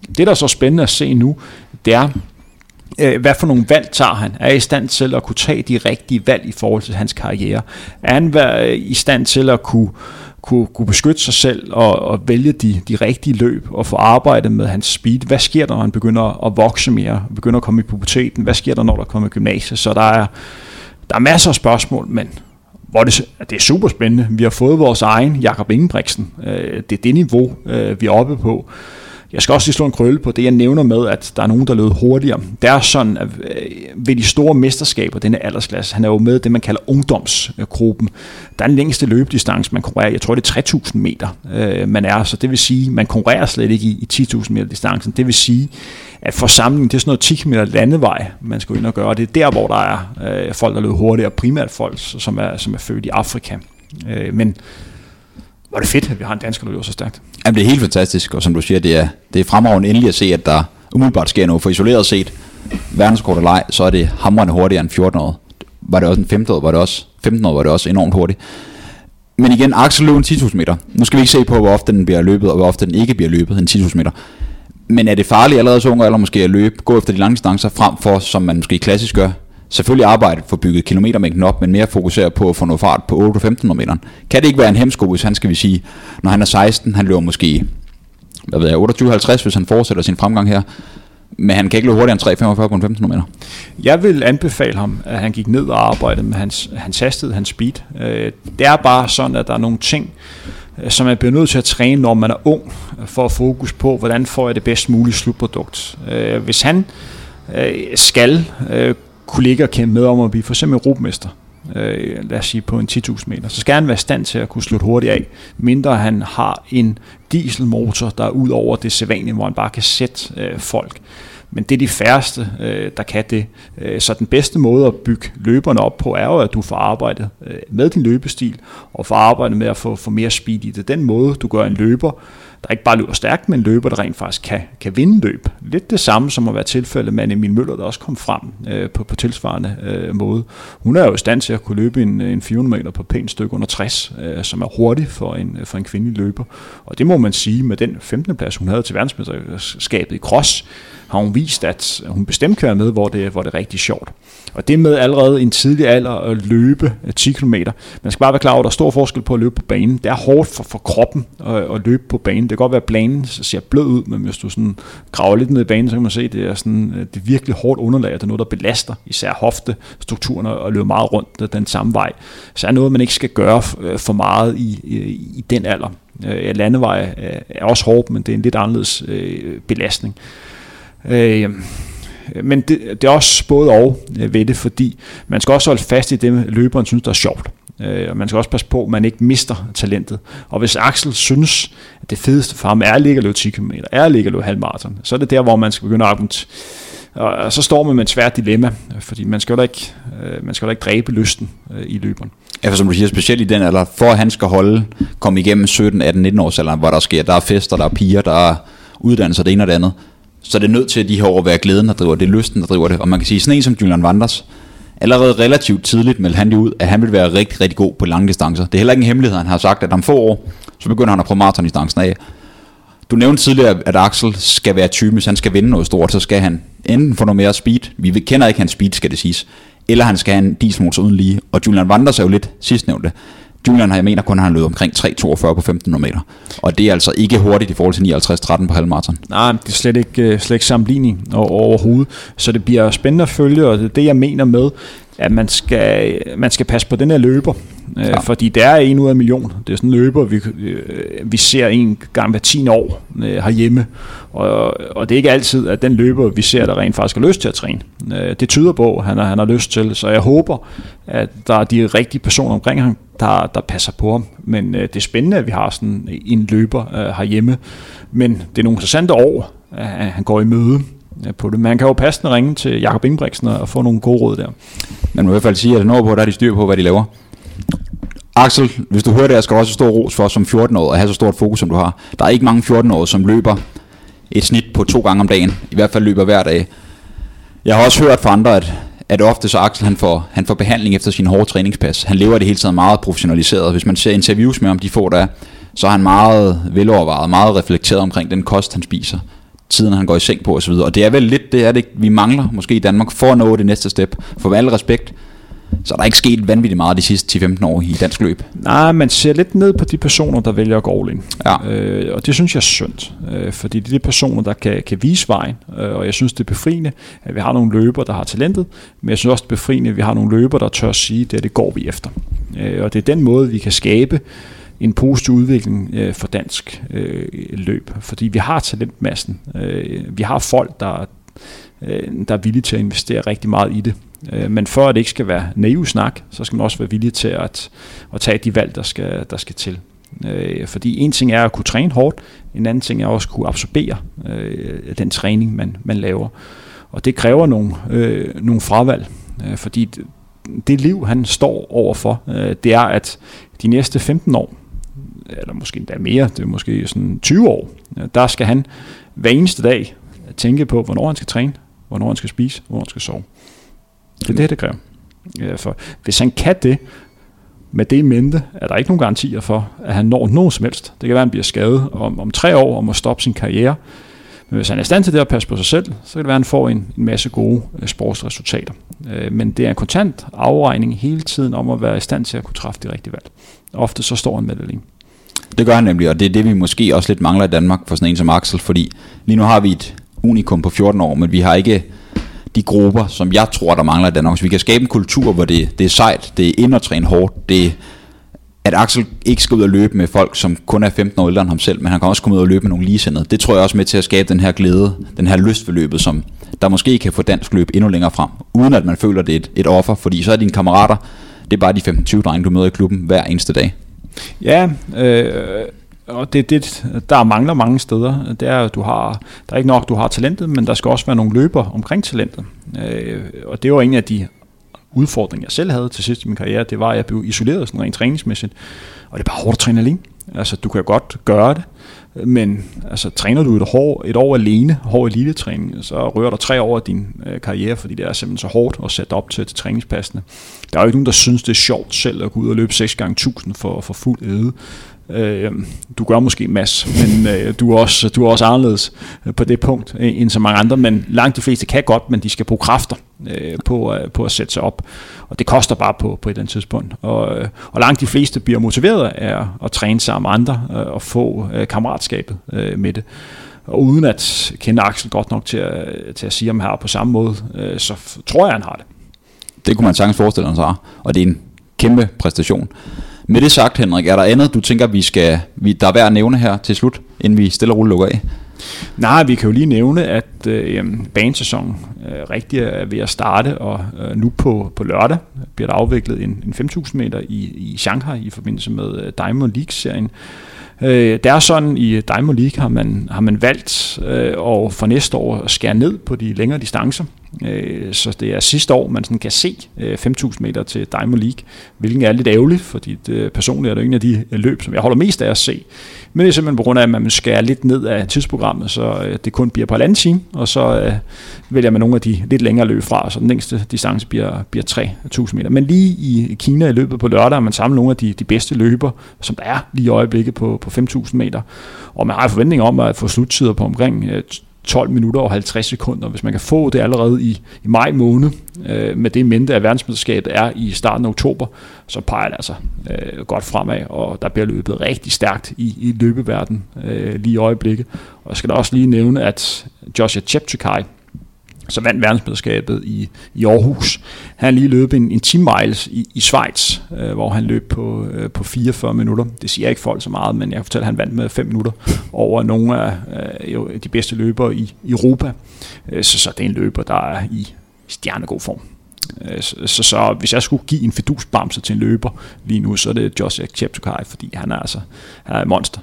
Det, der er så spændende at se nu, det er, øh, hvad for nogle valg tager han? Er i stand til at kunne tage de rigtige valg i forhold til hans karriere? Er han øh, i stand til at kunne kunne, kunne beskytte sig selv og, og vælge de, de rigtige løb og få arbejdet med hans speed. Hvad sker der, når han begynder at vokse mere, begynder at komme i puberteten? Hvad sker der, når der kommer i gymnasiet? Så der er, der er masser af spørgsmål, men hvor det, det er super spændende. Vi har fået vores egen Jakob Ingebrigtsen. Øh, det er det niveau, øh, vi er oppe på. Jeg skal også lige slå en krølle på det, jeg nævner med, at der er nogen, der løb hurtigere. Det er sådan, at øh, ved de store mesterskaber, denne aldersklasse, han er jo med det, man kalder ungdomsgruppen. Der er den længste løbedistance, man konkurrerer, jeg tror det er 3.000 meter, øh, man er. Så det vil sige, man konkurrerer slet ikke i, i 10.000 meter distancen. Det vil sige, at forsamlingen, det er sådan noget 10 km landevej, man skal ind og gøre. Det er der, hvor der er øh, folk, der løber hurtigere, primært folk, som er, som er født i Afrika. Øh, men var det fedt, at vi har en dansker, der løber så stærkt. Jamen, det er helt fantastisk, og som du siger, det er, det er fremragende endelig at se, at der umiddelbart sker noget. For isoleret set, verdenskort og leg, så er det hamrende hurtigere end 14 år. Var det også en 15 år, var det også 15 år, var det også enormt hurtigt. Men igen, Axel løb en 10.000 meter. Nu skal vi ikke se på, hvor ofte den bliver løbet, og hvor ofte den ikke bliver løbet, en 10.000 meter. Men er det farligt allerede så unge eller måske at løbe, gå efter de lange distancer frem for, som man måske klassisk gør, selvfølgelig arbejde for bygget kilometermængden op, men mere fokusere på at få noget fart på 8-15 meter. Kan det ikke være en hemsko, hvis han skal vi sige, når han er 16, han løber måske hvad ved jeg, 28-50, hvis han fortsætter sin fremgang her, men han kan ikke løbe hurtigere end 3,45 på en 15 meter. Jeg vil anbefale ham, at han gik ned og arbejdede med hans, hans hastighed, hans speed. Øh, det er bare sådan, at der er nogle ting, øh, som man bliver nødt til at træne, når man er ung, for at fokus på, hvordan får jeg det bedst mulige slutprodukt. Øh, hvis han øh, skal øh, kollegaer og kæmpe med om at blive for eksempel europamester, øh, lad os sige på en 10.000 meter, så skal han være i stand til at kunne slutte hurtigt af, mindre han har en dieselmotor, der er ud over det sædvanlige, hvor han bare kan sætte øh, folk. Men det er de færreste, øh, der kan det. Øh, så den bedste måde at bygge løberne op på, er jo, at du får arbejdet øh, med din løbestil, og får arbejdet med at få, få mere speed i det. Den måde, du gør en løber, der ikke bare løber stærkt, men løber, der rent faktisk kan, kan vinde løb. Lidt det samme som at være tilfældet med Emil Møller, der også kom frem øh, på, på tilsvarende øh, måde. Hun er jo i stand til at kunne løbe en, en 400 meter på pænt stykke under 60, øh, som er hurtigt for en, for en kvindelig løber. Og det må man sige med den 15. plads, hun havde til verdensmesterskabet i cross, har hun vist, at hun bestemt kan være med, hvor det, hvor det er rigtig sjovt. Og det med allerede i en tidlig alder at løbe 10 km. Man skal bare være klar over, at der er stor forskel på at løbe på banen. Det er hårdt for, for kroppen at, at løbe på banen. Det kan godt være, at banen ser blød ud, men hvis du sådan graver lidt ned i banen, så kan man se, at det er, sådan, øh, det er virkelig hårdt underlag, det er noget, der belaster især hoftestrukturen og løber meget rundt den samme vej. Så er noget, man ikke skal gøre øh, for meget i, i, i den alder. Landeveje landevej er også hårdt, men det er en lidt anderledes belastning. Øh, men det, det er også både og øh, ved det, fordi man skal også holde fast i det, løberen synes, der er sjovt. Øh, og man skal også passe på, at man ikke mister talentet. Og hvis Axel synes, at det fedeste for ham er at ligge og løbe 10 km, er at ligge og løbe halvmarathon, så er det der, hvor man skal begynde at argumentere. Og så står man med et svært dilemma, fordi man skal jo ikke, øh, man skal jo ikke dræbe lysten øh, i løberen. Ja, for som du siger, specielt i den alder, for at han skal holde, komme igennem 17, 18, 19 års alderen, hvor der sker, der er fester, der er piger, der er uddannelser, det ene og det andet, så er det nødt til at de her år være glæden, der driver det, er lysten, der driver det. Og man kan sige, sådan en som Julian Vanders, allerede relativt tidligt meldte han det ud, at han vil være rigtig, rigtig god på lange distancer. Det er heller ikke en hemmelighed, han har sagt, at om få år, så begynder han at prøve maratondistancen af. Du nævnte tidligere, at Axel skal være typen, hvis han skal vinde noget stort, så skal han enten få noget mere speed, vi kender ikke hans speed, skal det siges, eller han skal have en dieselmotor uden lige. Og Julian Vanders er jo lidt sidstnævnte. Julian har jeg mener kun, han løb omkring 3.42 på 1500 meter. Og det er altså ikke hurtigt i forhold til 59.13 på halvmarathon. Nej, det er slet ikke, øh, slet ikke sammenligning overhovedet. Så det bliver spændende at følge, og det er det, jeg mener med, at man skal, man skal passe på den her løber. Øh, ja. Fordi det er en ud af en million. Det er sådan en løber, vi, øh, vi ser en gang hver 10 år herhjemme. Og, og det er ikke altid, at den løber, vi ser, der rent faktisk har lyst til at træne. Det tyder på, at han har, han har lyst til. Så jeg håber, at der er de rigtige personer omkring ham, der, der passer på ham. Men øh, det er spændende, at vi har sådan en løber øh, herhjemme. Men det er nogle interessante år, at han går i møde øh, på det. Man kan jo passende ringe til Jakob Ingebrigtsen og få nogle gode råd der. Man må i hvert fald sige, at på, der er de styr på, hvad de laver. Axel, hvis du hører det, jeg skal også stor ros for som 14-årig at have så stort fokus, som du har. Der er ikke mange 14-årige, som løber et snit på to gange om dagen. I hvert fald løber hver dag. Jeg har også hørt fra andre, at at ofte så Axel han får, han får behandling efter sin hårde træningspas. Han lever det hele tiden meget professionaliseret. Hvis man ser interviews med ham, de får der, så er han meget velovervejet, meget reflekteret omkring den kost, han spiser tiden han går i seng på osv. Og det er vel lidt det, er det, vi mangler måske i Danmark for at nå det næste step. For med al respekt, så er der ikke sket vanvittigt meget de sidste 10-15 år i dansk løb. Nej, man ser lidt ned på de personer, der vælger at gå all in. Ja. Øh, og det synes jeg er synd, øh, fordi det er de personer, der kan, kan vise vejen. Øh, og jeg synes, det er befriende, at vi har nogle løbere, der har talentet, men jeg synes også, det er befriende, at vi har nogle løbere, der tør at sige, at det, det går vi efter. Øh, og det er den måde, vi kan skabe en positiv udvikling øh, for dansk øh, løb, fordi vi har talentmassen. Øh, vi har folk, der, øh, der er villige til at investere rigtig meget i det. Øh, men for at det ikke skal være naiv snak, så skal man også være villig til at, at tage de valg, der skal, der skal til. Øh, fordi en ting er at kunne træne hårdt, en anden ting er også at kunne absorbere øh, den træning, man, man laver. Og det kræver nogle, øh, nogle fravalg, øh, fordi det, det liv, han står overfor, øh, det er, at de næste 15 år, eller måske endda mere, det er måske sådan 20 år, øh, der skal han hver eneste dag tænke på, hvornår han skal træne, hvornår han skal spise, hvornår han skal sove. Det er det, det kræver. Ja, for hvis han kan det, med det i mente, er der ikke nogen garantier for, at han når noget som helst. Det kan være, at han bliver skadet om, om tre år og må stoppe sin karriere. Men hvis han er i stand til det at passe på sig selv, så kan det være, at han får en, en masse gode øh, sportsresultater. Uh, men det er en kontant afregning hele tiden om at være i stand til at kunne træffe de rigtige valg. Ofte så står han med det lige. Det gør han nemlig, og det er det, vi måske også lidt mangler i Danmark for sådan en som Axel, fordi lige nu har vi et unikum på 14 år, men vi har ikke de grupper, som jeg tror, der mangler i Danmark. Så vi kan skabe en kultur, hvor det, det er sejt, det er ind og træne hårdt, det at Axel ikke skal ud og løbe med folk, som kun er 15 år ældre end ham selv, men han kan også komme ud og løbe med nogle ligesindede. Det tror jeg også med til at skabe den her glæde, den her lyst ved løbet, som der måske kan få dansk løb endnu længere frem, uden at man føler, det er et, et offer, fordi så er dine kammerater, det er bare de 15-20 drenge, du møder i klubben hver eneste dag. Ja, øh, og det, det, der mangler mange steder. Det er, du har, der er ikke nok, du har talentet, men der skal også være nogle løber omkring talentet. Øh, og det var en af de udfordringer, jeg selv havde til sidst i min karriere, det var, at jeg blev isoleret sådan rent træningsmæssigt. Og det er bare hårdt at træne alene. Altså, du kan godt gøre det, men altså, træner du et hår, et år alene, hård elitetræning, så rører der tre år af din øh, karriere, fordi det er simpelthen så hårdt at sætte op til, til træningspassene. Der er jo ikke nogen, der synes, det er sjovt selv at gå ud og løbe 6 gange 1000 for, for fuld æde. Øh, du gør måske en masse, men øh, du, er også, du er også anderledes øh, på det punkt øh, end så mange andre, men langt de fleste kan godt, men de skal bruge kræfter øh, på, øh, på at sætte sig op, og det koster bare på, på et eller andet tidspunkt. Og, øh, og langt de fleste bliver motiveret af at træne sammen med andre øh, og få øh, kammeratskabet øh, med det. Og uden at kende Axel godt nok til at, til at sige, om her på samme måde, øh, så tror jeg, han har det. Det kunne man sagtens forestille sig, og det er en kæmpe præstation. Med det sagt, Henrik, er der andet, du tænker, vi skal, vi, der er værd at nævne her til slut, inden vi stille og roligt lukker af? Nej, vi kan jo lige nævne, at øh, banesæsonen øh, rigtig er ved at starte, og øh, nu på, på lørdag bliver der afviklet en, en 5.000 meter i, i Shanghai i forbindelse med øh, Diamond League-serien. Øh, det er sådan, i Diamond League har man, har man valgt øh, og for næste år at skære ned på de længere distancer. Øh, så det er sidste år, man sådan kan se øh, 5.000 meter til Diamond League, hvilken er lidt ærgerligt, fordi det, personligt er det en af de øh, løb, som jeg holder mest af at se. Men det er simpelthen på grund af, at man skærer lidt ned af tidsprogrammet, så øh, det kun bliver på halvanden time, og så øh, vælger man nogle af de lidt længere løb fra, så den længste distance bliver, bliver 3.000 meter. Men lige i Kina i løbet på lørdag har man samlet nogle af de, de bedste løber, som der er lige i øjeblikket på, på 5.000 meter. Og man har forventninger forventning om at få sluttider på omkring øh, 12 minutter og 50 sekunder. Hvis man kan få det allerede i, i maj måned, øh, med det mente, at verdensmesterskabet er i starten af oktober, så peger det altså øh, godt fremad, og der bliver løbet rigtig stærkt i, i løbeverden øh, lige i øjeblikket. Og jeg skal da også lige nævne, at Joshua Cheptegei, så vandt verdensmesterskabet i, i Aarhus. Han lige løb en, en 10 miles i, i Schweiz, øh, hvor han løb på, øh, på 44 minutter. Det siger ikke folk så meget, men jeg kan fortælle, at han vandt med 5 minutter over nogle af øh, de bedste løbere i, i Europa. Øh, så, så det er en løber, der er i stjernegod form. Øh, så, så, så hvis jeg skulle give en fidusbamse til en løber lige nu, så er det Josh Cheptegei, fordi han er altså han er et monster.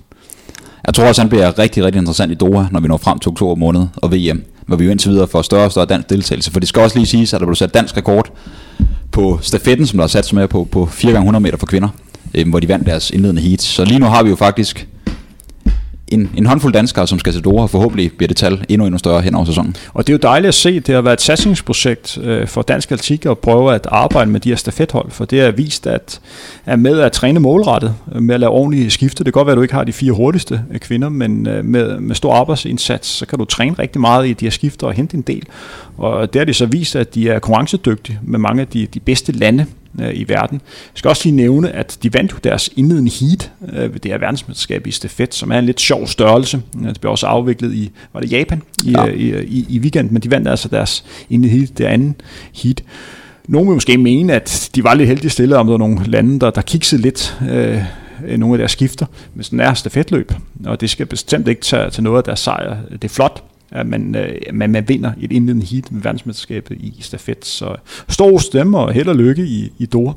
Jeg tror også, han bliver rigtig, rigtig interessant i Doha, når vi når frem til oktober måned og VM hvor vi jo indtil videre får større og større dansk deltagelse. For det skal også lige siges, at der blev sat dansk rekord på stafetten, som der er sat som med på, på 4 x 100 meter for kvinder, øh, hvor de vandt deres indledende heat. Så lige nu har vi jo faktisk en, en håndfuld danskere, som skal til Doha, forhåbentlig bliver det tal endnu, endnu større hen over sæsonen. Og det er jo dejligt at se, det har været et satsningsprojekt øh, for dansk atletik at prøve at arbejde med de her stafethold, for det har vist, at er med at træne målrettet, øh, med at lave ordentlige skifte. Det kan godt være, at du ikke har de fire hurtigste øh, kvinder, men øh, med, med stor arbejdsindsats, så kan du træne rigtig meget i de her skifter og hente en del. Og det har de så vist, at de er konkurrencedygtige med mange af de, de bedste lande øh, i verden. Jeg skal også lige nævne, at de vandt deres indledende heat øh, ved det her verdensmesterskab i stafet, som er en lidt sjov størrelse. Det blev også afviklet i, var det Japan, i, ja. i, i, i weekend, men de vandt altså deres indledende heat, det andet heat. Nogle vil måske mene, at de var lidt heldige stille, om der var nogle lande, der, der kiksede lidt øh, nogle af deres skifter, men sådan er stafetløb, og det skal bestemt ikke tage til noget af deres sejr. Det er flot, at man, øh, man, man vinder et indledende heat med verdensmesterskabet i stafet. Så stor stemme og held og lykke i, i Doha.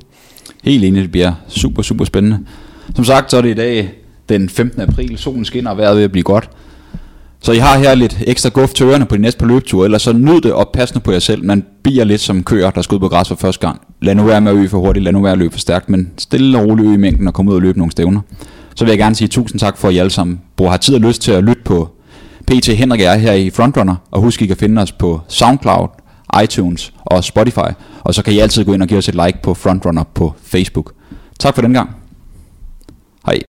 Helt enig, det bliver super, super spændende. Som sagt, så er det i dag den 15. april. Solen skinner, og vejret ved at blive godt. Så I har her lidt ekstra guf til ørerne på de næste par løbeture, eller så nyd det og pas på jer selv. Man bier lidt som køer, der skal ud på græs for første gang. Lad nu være med at øge for hurtigt, lad nu være at løbe for stærkt, men stille og roligt øge i mængden og komme ud og løbe nogle stævner. Så vil jeg gerne sige tusind tak for, at I alle sammen bruger har tid og lyst til at lytte på PT Henrik er her i Frontrunner, og husk, I kan finde os på SoundCloud, iTunes og Spotify, og så kan I altid gå ind og give os et like på Frontrunner på Facebook. Tak for den gang. Hej.